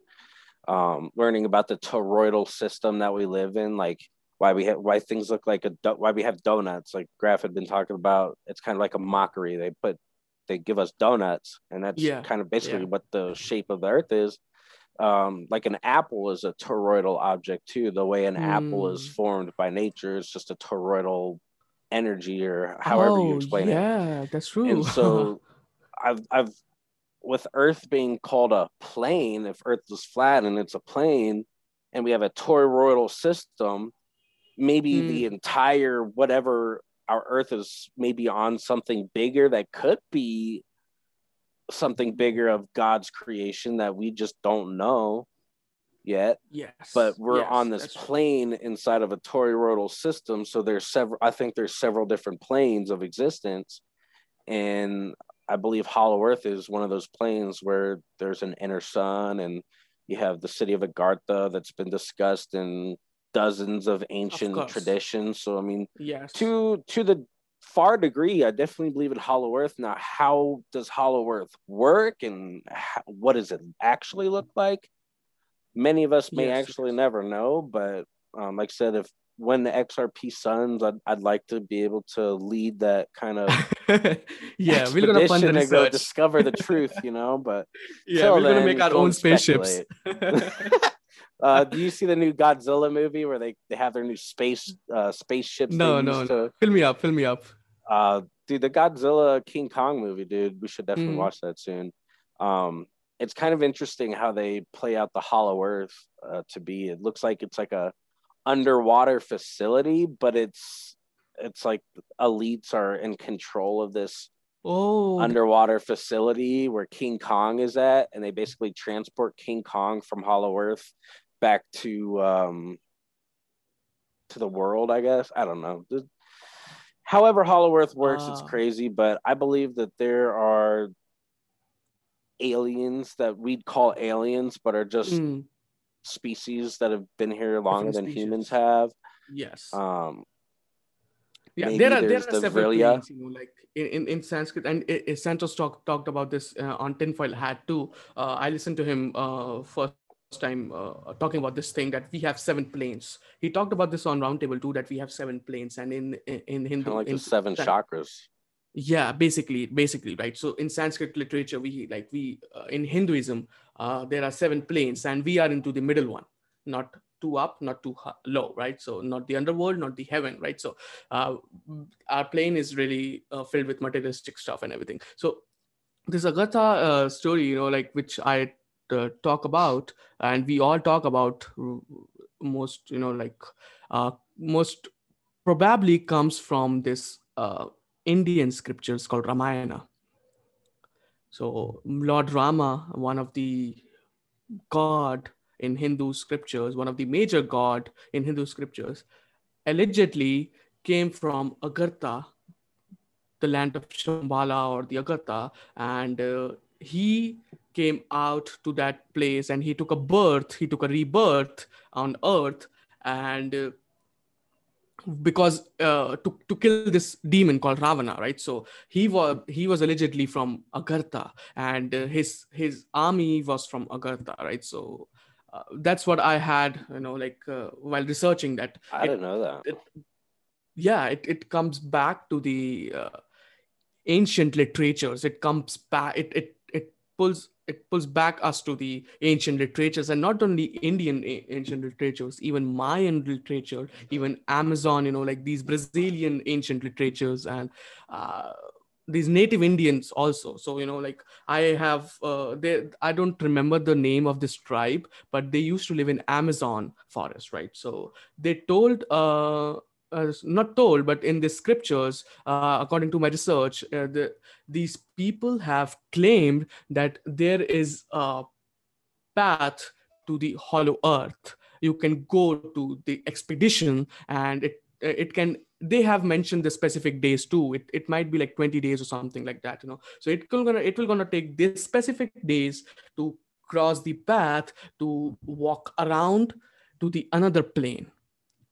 um, learning about the toroidal system that we live in like why we have why things look like a do- why we have donuts like graf had been talking about it's kind of like a mockery they put they give us donuts and that's Yeah, kind of basically yeah. what the shape of the earth is um, like an apple is a toroidal object too. The way an apple is Mm. formed by nature is just a toroidal energy, or however you Oh, explain it. yeah, that's true. And so, I've I've with Earth being called a plane. If Earth was flat and it's a plane, and we have a toroidal system, maybe the entire whatever our Earth is maybe on something bigger that could be something bigger of God's creation that we just don't know yet yes, but we're yes, on this plane inside of a toroidal system so there's several i think there's several different planes of existence and i believe hollow earth is one of those planes where there's an inner sun and you have the city of agartha that's been discussed in dozens of ancient course. traditions so i mean Yes. to to the far degree i definitely believe in hollow earth now how does hollow earth work and how, what does it actually look like many of us may Yes, actually yes. never know but um, like i said if when the xrp suns I'd, I'd like to be able to lead that kind of yeah, we're gonna fund the and go research. discover the truth you know but yeah, we're gonna make our own spaceships. uh, do you see the new godzilla movie where they, they have their new space uh, spaceships No, no, use no. to fill me up, fill me up. uh, dude, the Godzilla King Kong movie, dude, we should definitely Mm. watch that soon. Um, it's kind of interesting how they play out the Hollow Earth uh, to be. It looks like it's like a underwater facility, but it's it's like elites are in control of this Oh, underwater facility where King Kong is at, and they basically transport King Kong from Hollow Earth back to um, to the world. I guess I don't know. The- However, Hollow Earth works, it's Ah. crazy, but I believe that there are aliens that we'd call aliens, but are just mm, species that have been here longer than humans have. Yes. Um, yeah, there are there are the several planes, you know, like in, in, in Sanskrit, and it, it, Santos talk, talked about this uh, on Tinfoil Hat too. Uh, I listened to him uh, first time uh, talking about this thing that we have seven planes. He talked about this on Roundtable too that we have seven planes, and in in, in Hindu, like in, the seven chakras. Yeah, basically, basically, right. So in Sanskrit literature, we like we uh, in Hinduism, uh, there are seven planes, and we are into the middle one, not too up, not too low, right? So not the underworld, not the heaven, right? So uh, our plane is really uh, filled with materialistic stuff and everything. So this Agartha uh, story, you know, like which I uh, talk about, and we all talk about most, you know, like uh, most probably comes from this uh, Indian scriptures called Ramayana. So Lord Rama, one of the god in Hindu scriptures, one of the major god in Hindu scriptures, allegedly came from Agartha, the land of Shambhala or the Agartha, and uh, he came out to that place and he took a birth, he took a rebirth on earth, and uh, because uh, to, to kill this demon called Ravana, right? So he was he was allegedly from Agartha, and uh, his his army was from Agartha, right? So uh, that's what I had, you know, like uh, while researching that. I didn't know that. It, yeah, it, it comes back to the uh, ancient literatures. It comes back. It it it pulls it pulls back us to the ancient literatures and not only Indian ancient literatures, even Mayan literature, even Amazon. You know, like these Brazilian ancient literatures and uh, these native indians also so you know like i have uh, they i don't remember the name of this tribe but they used to live in amazon forest right so they told uh, uh, not told, but in the scriptures, uh, according to my research, uh, the, these people have claimed that there is a path to the hollow earth. You can go to the expedition, and it it can they have mentioned the specific days too. It, it might be like 20 days or something like that you know. So it will gonna it will gonna take this specific days to cross the path to walk around to the another plane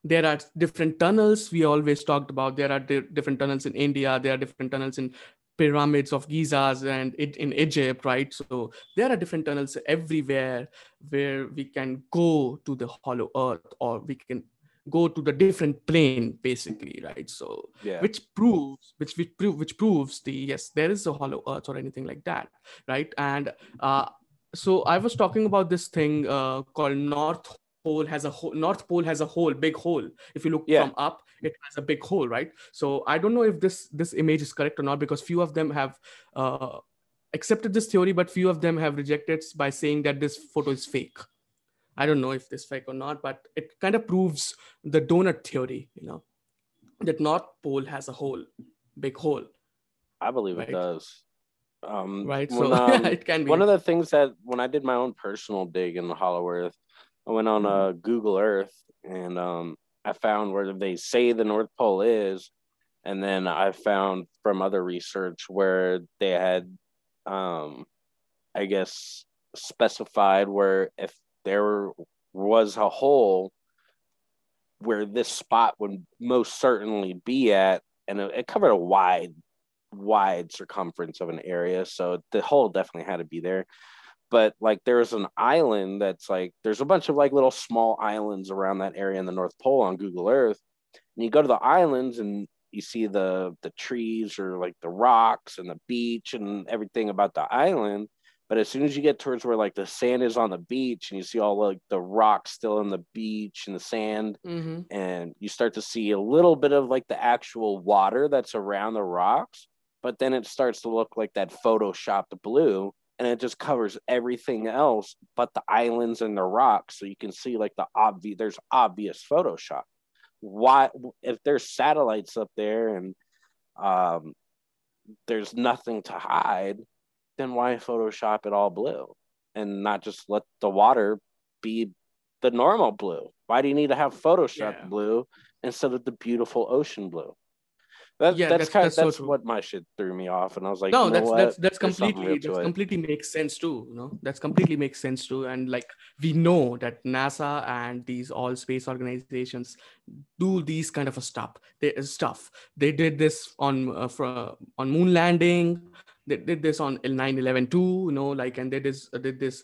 there are different tunnels. We always talked about there are di- different tunnels in india. There are different tunnels in pyramids of gizas and it, in egypt right? So there are different tunnels everywhere where we can go to the hollow earth or we can go to the different plane basically right? So yeah. which proves which which, prove, which proves the yes there is a hollow earth or anything like that right? And uh, so i was talking about this thing uh, called north pole has a hole north pole has a hole big hole if you look yeah. from up it has a big hole right so i don't know if this this image is correct or not because few of them have uh, accepted this theory but few of them have rejected by saying that this photo is fake I don't know if this fake or not, but it kind of proves the donut theory, you know, that North Pole has a hole, big hole. I believe right? it does. Um, right. When, so um, it can be. One of the things that when I did my own personal dig in the Hollow Earth, I went on uh, Google Earth and um, I found where they say the North Pole is. And then I found from other research where they had, um, I guess, specified where if there was a hole where this spot would most certainly be at, and it, it covered a wide, wide circumference of an area. So the hole definitely had to be there. But like there's an island that's like there's a bunch of like little small islands around that area in the North Pole on Google Earth. And you go to the islands and you see the the trees or like the rocks and the beach and everything about the island but as soon as you get towards where like the sand is on the beach and you see all like the rocks still in the beach and the sand, mm-hmm. and you start to see a little bit of like the actual water that's around the rocks, but then it starts to look like that photoshopped blue and it just covers everything else but the islands and the rocks. So you can see like the obvious, there's obvious Photoshop. Why, if there's satellites up there and um, there's nothing to hide, then why Photoshop it all blue and not just let the water be the normal blue? Why do you need to have Photoshop yeah. blue instead of the beautiful ocean blue? That, Yeah, that's that's- kind of so that's true. what my shit threw me off, and I was like, no that's that's that's There's completely that's it. completely makes sense too you know that's completely makes sense too and like we know that nasa and these all space organizations do these kind of a stuff they stuff they did this on uh, for, on moon landing they did this on 9-11 too you know like and they did this, did this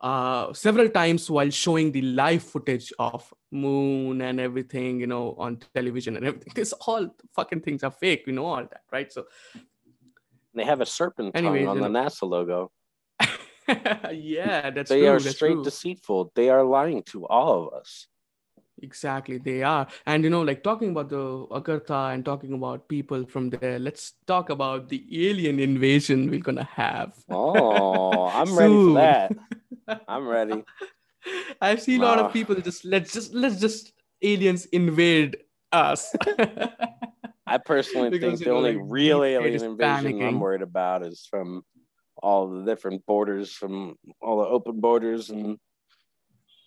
uh several times while showing the live footage of moon and everything you know on television and everything this all fucking things are fake we know all that right so They have a serpent Anyways, tongue on the know- NASA logo. yeah, that's they true. are that's straight true. deceitful. They are lying to all of us. Exactly, they are. And you know, like talking about the Agartha and talking about people from there, let's talk about the alien invasion we're gonna have. Oh, I'm ready for that. I'm ready. I've see a lot of people just let's just let's just aliens invade us. I personally Because, think the only like, real alien invasion I'm worried about is from all the different borders, from all the open borders and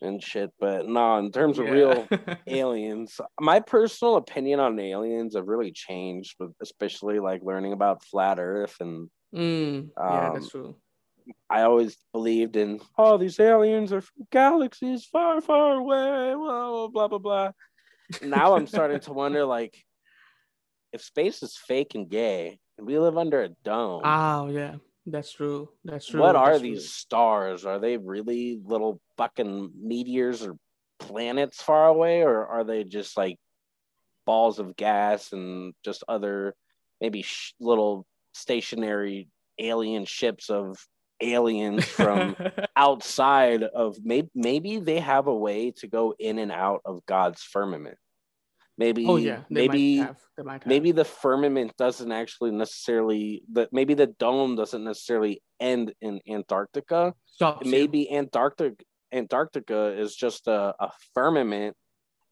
and shit. But no, in terms of Yeah. real aliens, my personal opinion on aliens have really changed, but especially like learning about flat Earth and Mm, yeah, Um, that's true. I always believed in oh these aliens are from galaxies far far away blah blah blah blah. Now I'm starting to wonder like if space is fake and gay and we live under a dome. Oh yeah, that's true. That's true. what are that's these true. stars? Are they really little fucking meteors or planets far away, or are they just like balls of gas and just other maybe sh- little stationary alien ships of aliens from outside of maybe maybe they have a way to go in and out of God's firmament. Maybe oh yeah, maybe might have. Might have. maybe the firmament doesn't actually necessarily that maybe the dome doesn't necessarily end in Antarctica. Stops you. Maybe Antarctica Antarctica is just a, a firmament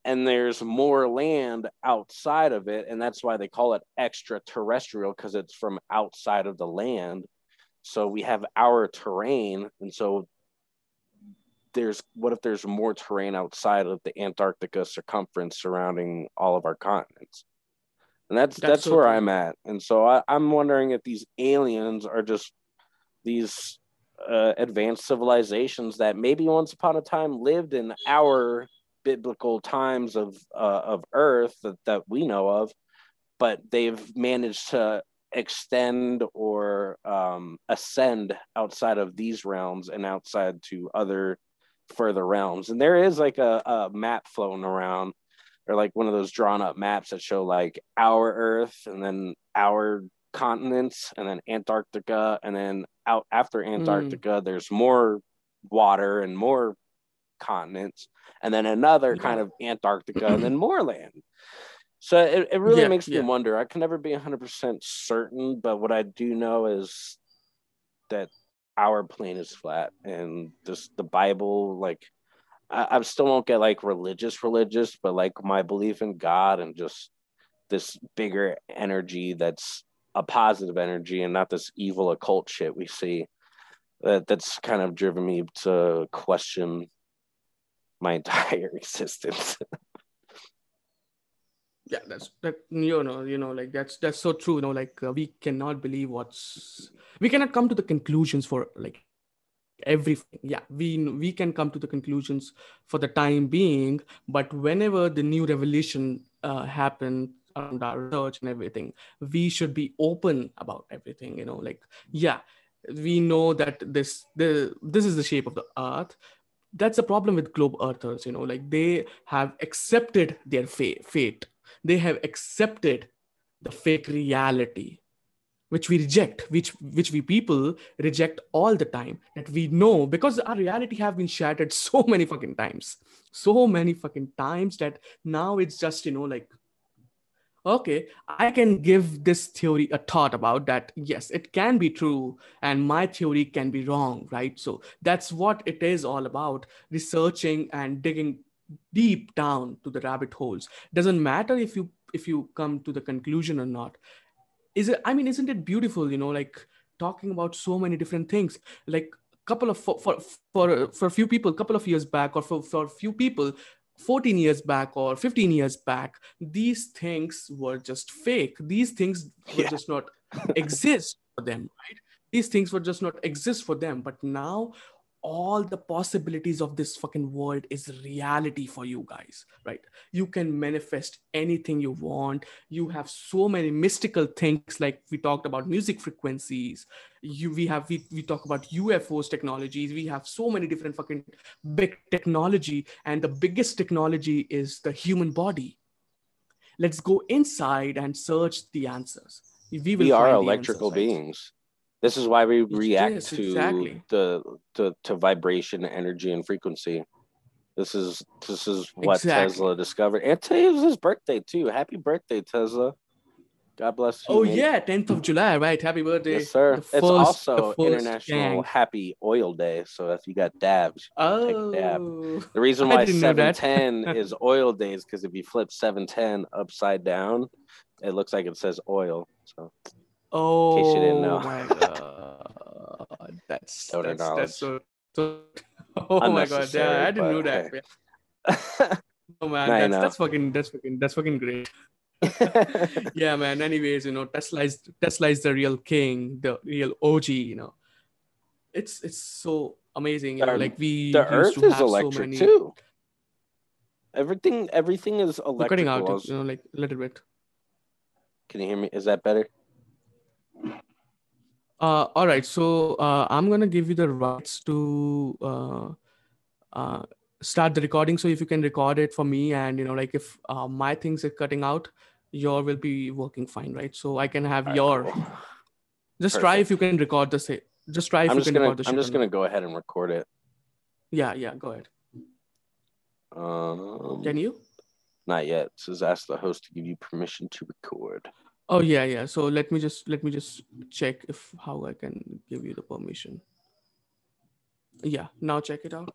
and there's more land outside of it and that's why they call it extraterrestrial because it's from outside of the land so we have our terrain and so there's what if there's more terrain outside of the antarctica circumference surrounding all of our continents and that's that's, That's so where true. i'm at and so I, i'm wondering if these aliens are just these uh, advanced civilizations that maybe once upon a time lived in our biblical times of uh, of earth that, that we know of but they've managed to extend or um, ascend outside of these realms and outside to other further realms. And there is like a, a map floating around or like one of those drawn up maps that show like our earth and then our continents and then antarctica and then out after antarctica there's more water and more continents and then another Yeah. kind of antarctica and then more land so it, it really Yeah, makes me wonder. I can never be 100% certain but what i do know is that our plane is flat and this the bible like I, I still won't get like religious religious but like my belief in god and just this bigger energy that's a positive energy and not this evil occult shit we see that that's kind of driven me to question my entire existence yeah that's that you know you know like that's that's so true you know like uh, we cannot believe what's we cannot come to the conclusions for like everything. Yeah we we can come to the conclusions for the time being but whenever the new revelation uh, happen around our research and everything we should be open about everything you know like yeah we know that this the this is the shape of the earth. That's a problem with globe earthers you know like they have accepted their fa- fate they have accepted the fake reality which we reject which which we people reject all the time that we know because our reality have been shattered so many fucking times. So many fucking times that now it's just you know like okay i can give this theory a thought about that. Yes it can be true and my theory can be wrong right? So that's what it is all about researching and digging deep down to the rabbit holes. Doesn't matter if you if you come to the conclusion or not. Is it i mean isn't it beautiful you know like talking about so many different things? Like a couple of for for for, for a few people couple of years back or for, for a few people 14 years back or 15 years back these things were just fake. These things were Yeah. just not exist for them right? These things were just not exist for them. But now all the possibilities of this fucking world is reality for you guys right? You can manifest anything you want. You have so many mystical things like we talked about music frequencies. You we have we, we talk about ufos technologies. We have so many different fucking big technology and the biggest technology is the human body. Let's go inside and search the answers. We will we are electrical answers, beings. This is why we react Yes, to exactly. the to, to vibration, energy, and frequency. This is this is what Exactly. Tesla discovered. And today was his birthday too. Happy birthday, Tesla. God bless you. oh yeah 10th of july right happy birthday Yes, sir. The it's first- also International gang. Happy Oil Day. So if you got dabs, take a dab. oh the reason why didn't know that. 710 is oil day is because if you flip 710 upside down, it looks like it says oil. So oh case you didn't oh know. my god that's that's, knowledge. that's so, so oh my god yeah i didn't know that oh man that's, that's fucking that's fucking that's fucking great yeah man anyways you know tesla is tesla is the real king the real og you know it's it's so amazing you know like we the Earth is have so electric many too. Everything, everything is You're cutting out you know like a little bit Can you hear me? Is that better? Uh all right so uh i'm gonna give you the rights to uh uh start the recording so if you can record it for me and you know like if uh, my things are cutting out your will be working fine right so i can have right, your cool. just try if you can record the say just try if I'm you can gonna, record the I'm just gonna go ahead and record it. yeah yeah go ahead Um, can you Not yet. It says ask the host to give you permission to record. Oh yeah, yeah. So let me just let me just check if how I can give you the permission. Yeah, now check it out.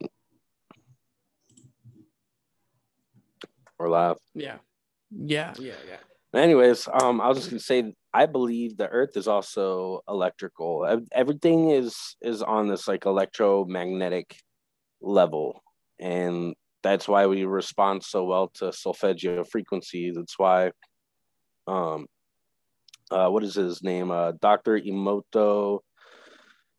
Or live. Yeah. Yeah, yeah, yeah. Anyways, um, I was just gonna say I believe the Earth is also electrical. Everything is is on this like electromagnetic level, and that's why we respond so well to solfeggio frequencies. That's why, um, uh, what is his name? Uh, Doctor Emoto.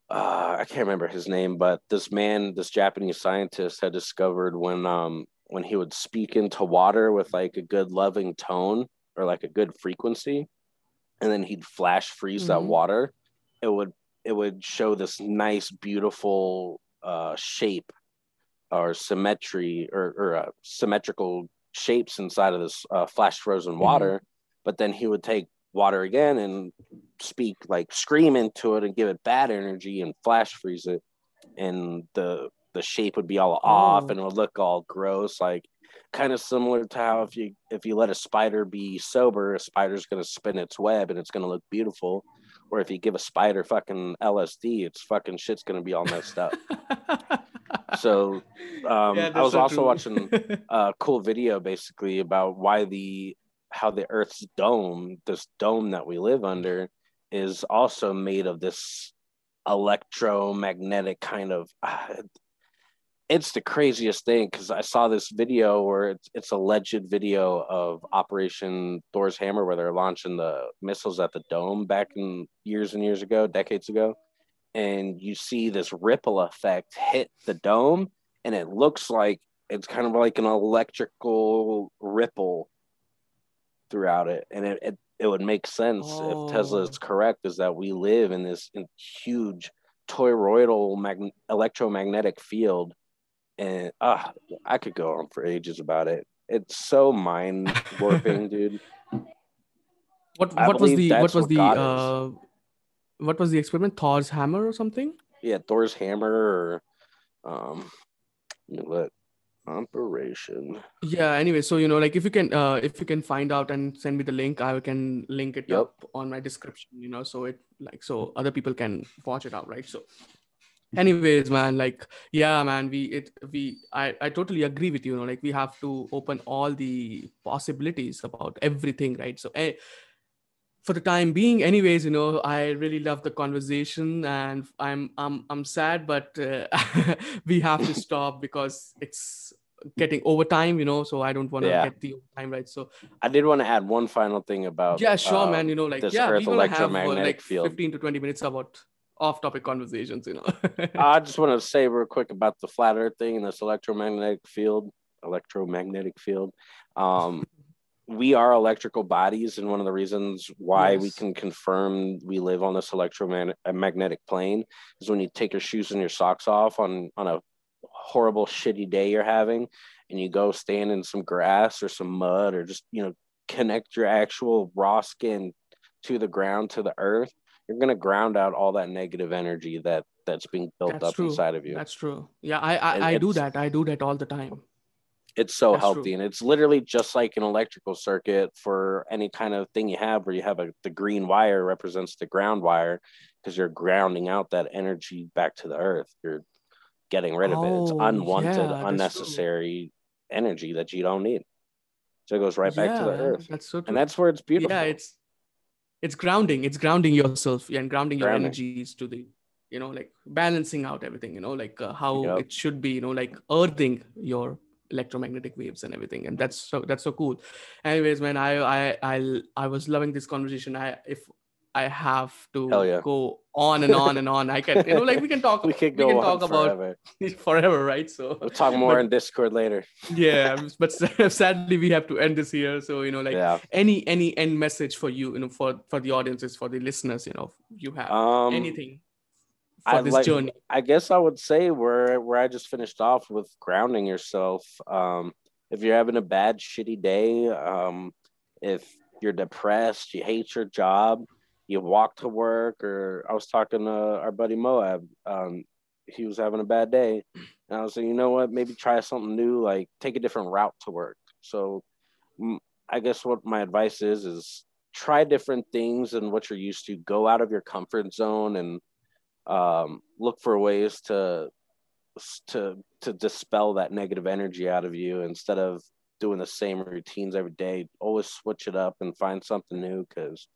Uh, I can't remember his name, but this man, this Japanese scientist, had discovered when um when he would speak into water with like a good loving tone or like a good frequency and then he'd flash freeze that Mhm. water it would it would show this nice beautiful uh shape or symmetry or, or uh, symmetrical shapes inside of this uh, flash frozen water but then he would take water again and speak like scream into it and give it bad energy and flash freeze it. And the the shape would be all off Oh. and it would look all gross like kind of similar to how if you if you let a spider be sober a spider's going to spin its web and it's going to look beautiful. Or if you give a spider fucking lsd it's fucking shit's going to be all messed up. So um Yeah, i was so also watching a cool video basically about why the how the earth's dome this dome that we live under is also made of this electromagnetic kind of ah, it's the craziest thing because i saw this video where it's, it's alleged video of operation thor's hammer where they're launching the missiles at the dome back in years and years ago decades ago. And you see this ripple effect hit the dome and it looks like it's kind of like an electrical ripple throughout it and it, it, it would make sense if tesla Oh. is correct is that we live in this in huge toroidal mag- electromagnetic field and uh, i could go on for ages about it it's so mind warping dude what what was the what was what the uh what was the experiment? Thor's hammer or something? yeah thor's hammer or um look operation Yeah, anyway, so you know, like if you can uh if you can find out and send me the link, I can link it Yep. up on my description, you know, so it like so other people can watch it out, right? So anyways, man, like yeah, man, we it we I I totally agree with you, you know, like we have to open all the possibilities about everything, right? So eh, for the time being anyways you know i really love the conversation and i'm i'm i'm sad but uh, we have to stop because it's getting overtime, you know, so I don't want to Yeah. get the overtime right. So I did want to add one final thing about yeah, sure, um, man. You know, like this yeah, Earth we're gonna have uh, like field. 15 to 20 minutes about off-topic conversations, you know. I just want to say real quick about the flat Earth thing and this electromagnetic field. Electromagnetic field. Um, we are electrical bodies, and one of the reasons why we can confirm we live on this electromagnetic plane is when you take your shoes and your socks off on on a horrible, shitty day you're having, and you go stand in some grass or some mud, or just you know connect your actual raw skin to the ground to the earth. You're gonna ground out all that negative energy that that's being built That's up true. inside of you. That's true. Yeah, I I, I do that. I do that all the time. It's so That's healthy true. and it's literally just like an electrical circuit for any kind of thing you have where you have a the green wire represents the ground wire because you're grounding out that energy back to the earth you're getting rid of it it's Oh, unwanted yeah, unnecessary energy that you don't need so it goes right back to the earth That's so true. and that's where it's beautiful yeah, it's it's grounding. It's grounding yourself and grounding your Grounding. energies to the you know like balancing out everything. You know like uh, how Yep. it should be. You know like earthing your electromagnetic waves and everything and that's so that's so cool. Anyways man i i i, I was loving this conversation. I if i have to yeah. go on and on and on i can you know like we can talk we we go can on talk about forever. forever right? So we'll talk more but- in discord later. Yeah but sadly we have to end this here. So you know like yeah. any any end message for you you know for for the audiences for the listeners you know you have um anything for I this like- journey I guess I would say where where I just finished off with grounding yourself. Um, if you're having a bad, shitty day, um, if you're depressed, you hate your job, you walk to work, or I was talking to our buddy Moab. Um, he was having a bad day, and I was saying, you know what, maybe try something new, like take a different route to work. So, I guess what my advice is is try different things and what you're used to. Go out of your comfort zone and um, look for ways to to to dispel that negative energy out of you instead of doing the same routines every day. Always switch it up and find something new because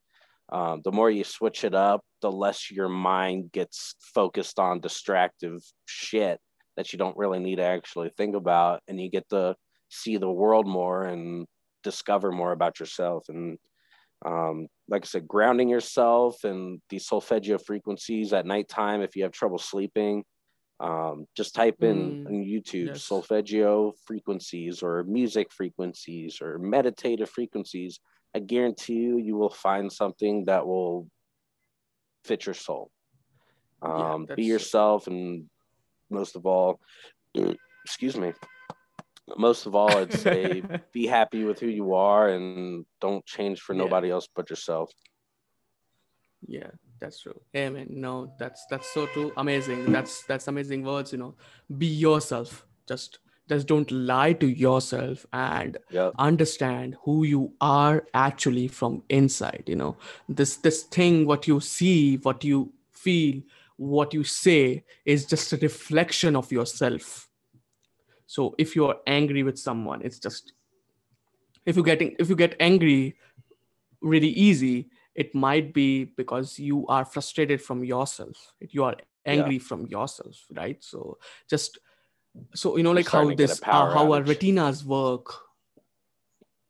um, the more you switch it up, the less your mind gets focused on distractive shit that you don't really need to actually think about, and you get to see the world more and discover more about yourself and um, like I said, grounding yourself and these solfeggio frequencies at nighttime. If you have trouble sleeping, um, just type in Mm, on YouTube yes. solfeggio frequencies or music frequencies or meditative frequencies. I guarantee you, you will find something that will fit your soul. Yeah, Um, be yourself, and most of all, excuse me. Most of all, I'd say be happy with who you are and don't change for Yeah. nobody else but yourself. yeah that's true amen no that's that's so true amazing that's that's amazing words you know be yourself just just don't lie to yourself and Yep. understand who you are actually from inside you know this this thing what you see what you feel what you say is just a reflection of yourself so if you're angry with someone it's just if you getting if you get angry really easy it might be because you are frustrated from yourself. You are angry from yourself right? So just so you know like how starting to get a this uh, how our retinas work.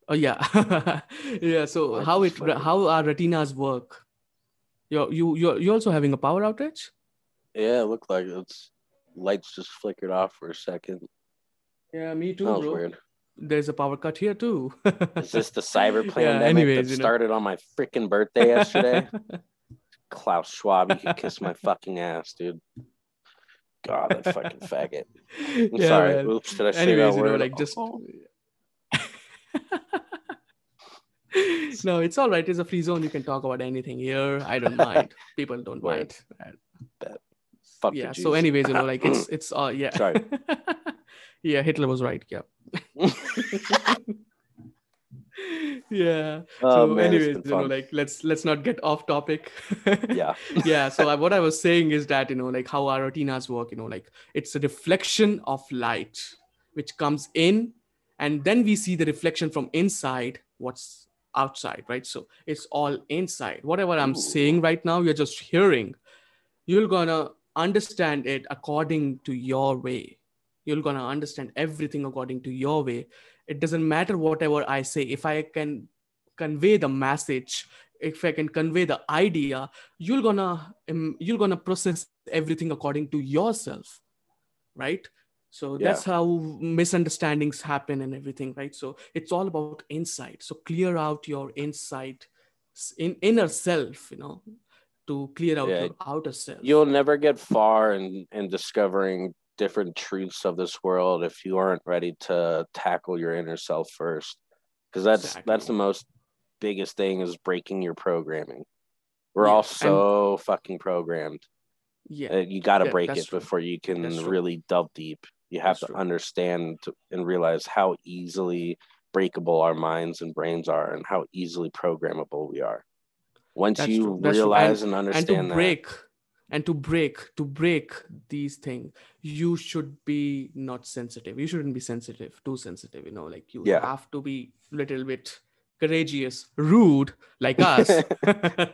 Oh yeah. Yeah so how it how our retinas work. You you you you also having a power outage? Yeah, it looked like it's lights just flickered off for a second. Yeah me too That was bro weird. there's a power cut here too Is this the cyber Yeah, pandemic anyways, that you know. started on my freaking birthday yesterday? Klaus Schwab, you can kiss my fucking ass, dude. God, that fucking faggot. I'm Yeah, sorry. man. Oops, did I say anyways that you know word? like just Oh. no it's all right it's a free zone you can talk about anything here i don't mind people don't Word. mind Fuck yeah so anyways you know like it's it's uh yeah Sorry. Yeah hitler was right yeah. Yeah. Oh, so man, anyways you know like let's let's not get off topic. Yeah. yeah so I, what i was saying is that you know like how our retinas work you know like it's a reflection of light which comes in and then we see the reflection from inside what's outside right? So it's all inside. Whatever i'm Ooh. saying right now you're just hearing. You're gonna understand it according to your way you're gonna understand everything according to your way. It doesn't matter whatever i say. If i can convey the message if i can convey the idea you're gonna um, you're gonna process everything according to yourself right? So Yeah. that's how misunderstandings happen and everything right? So it's all about insight. So clear out your insight in inner self you know to clear out Yeah. your outer self. You'll never get far in, in discovering different truths of this world if you aren't ready to tackle your inner self first. Because that's Exactly. that's the most biggest thing is breaking your programming. We're Yeah, all and- so fucking programmed. yeah you got to Yeah, break it true. before you can That's true. really delve deep. You have That's to true. understand and realize how easily breakable our minds and brains are and how easily programmable we are. Once you. Realize and, and understand to that, break and to break to break these things you should be not sensitive you shouldn't be sensitive too sensitive you know like you Yeah. have to be a little bit courageous rude like us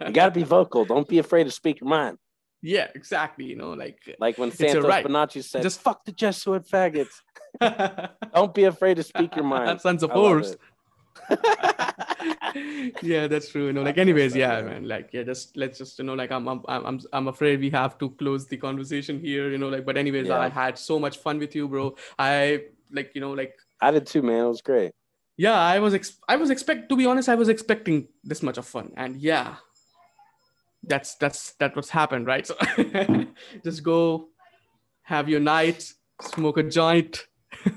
you got to be vocal. Don't be afraid to speak your mind. yeah exactly you know like Like when Santos right. Bonacci said, Just- "Just fuck the Jesuit faggots." Don't be afraid to speak your mind. sons of whores. yeah that's true you know like anyways yeah man. like yeah just let's just you know like I'm, I'm i'm i'm afraid we have to close the conversation here you know like but anyways Yeah. i had so much fun with you bro i like you know like I did too, man. It was great. yeah i was ex- i was expect to be honest i was expecting this much of fun and yeah that's that's that what's happened right so just go have your night smoke a joint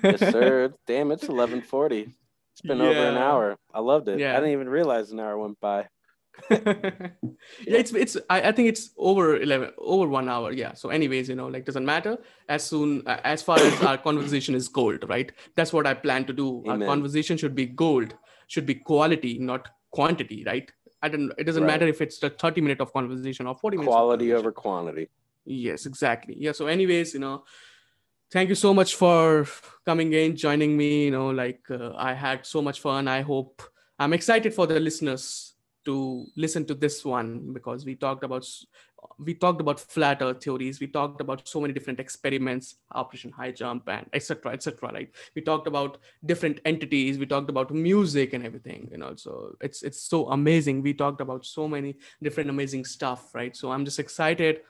Yes, sir. Damn, it's eleven forty. It's been over an hour. I loved it. Yeah. I didn't even realize an hour went by. yeah it's it's I, I think it's over 11 over one hour yeah so anyways you know like doesn't matter as soon uh, as far as our conversation is gold right that's what i plan to do our conversation should be gold should be quality not quantity right i don't it doesn't Right. matter if it's the 30 minute of conversation or 40 minutes Quality over quantity. yes exactly yeah so anyways you know thank you so much for coming in joining me you know like uh, i had so much fun. I hope i'm excited for the listeners to listen to this one because we talked about we talked about flat earth theories. We talked about so many different experiments operation high jump and etc etc right? We talked about different entities. We talked about music and everything you know so it's it's so amazing. We talked about so many different amazing stuff right? So i'm just excited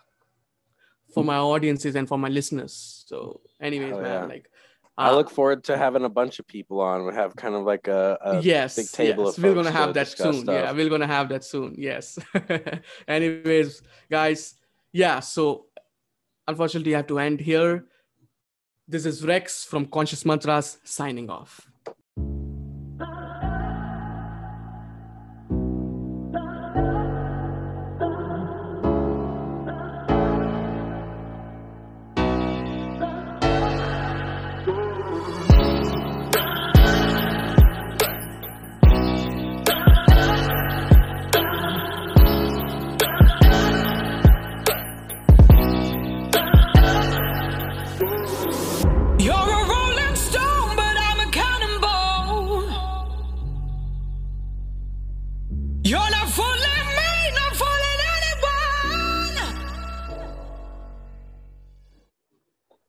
for my audiences and for my listeners. So anyways man yeah. like I uh, look forward to having a bunch of people on. We have kind of like a, a yes big table yes. We're gonna have to that soon. Yeah we're gonna have that soon. Yes. Anyways guys yeah so unfortunately i have to end here. This is rex from conscious mantras signing off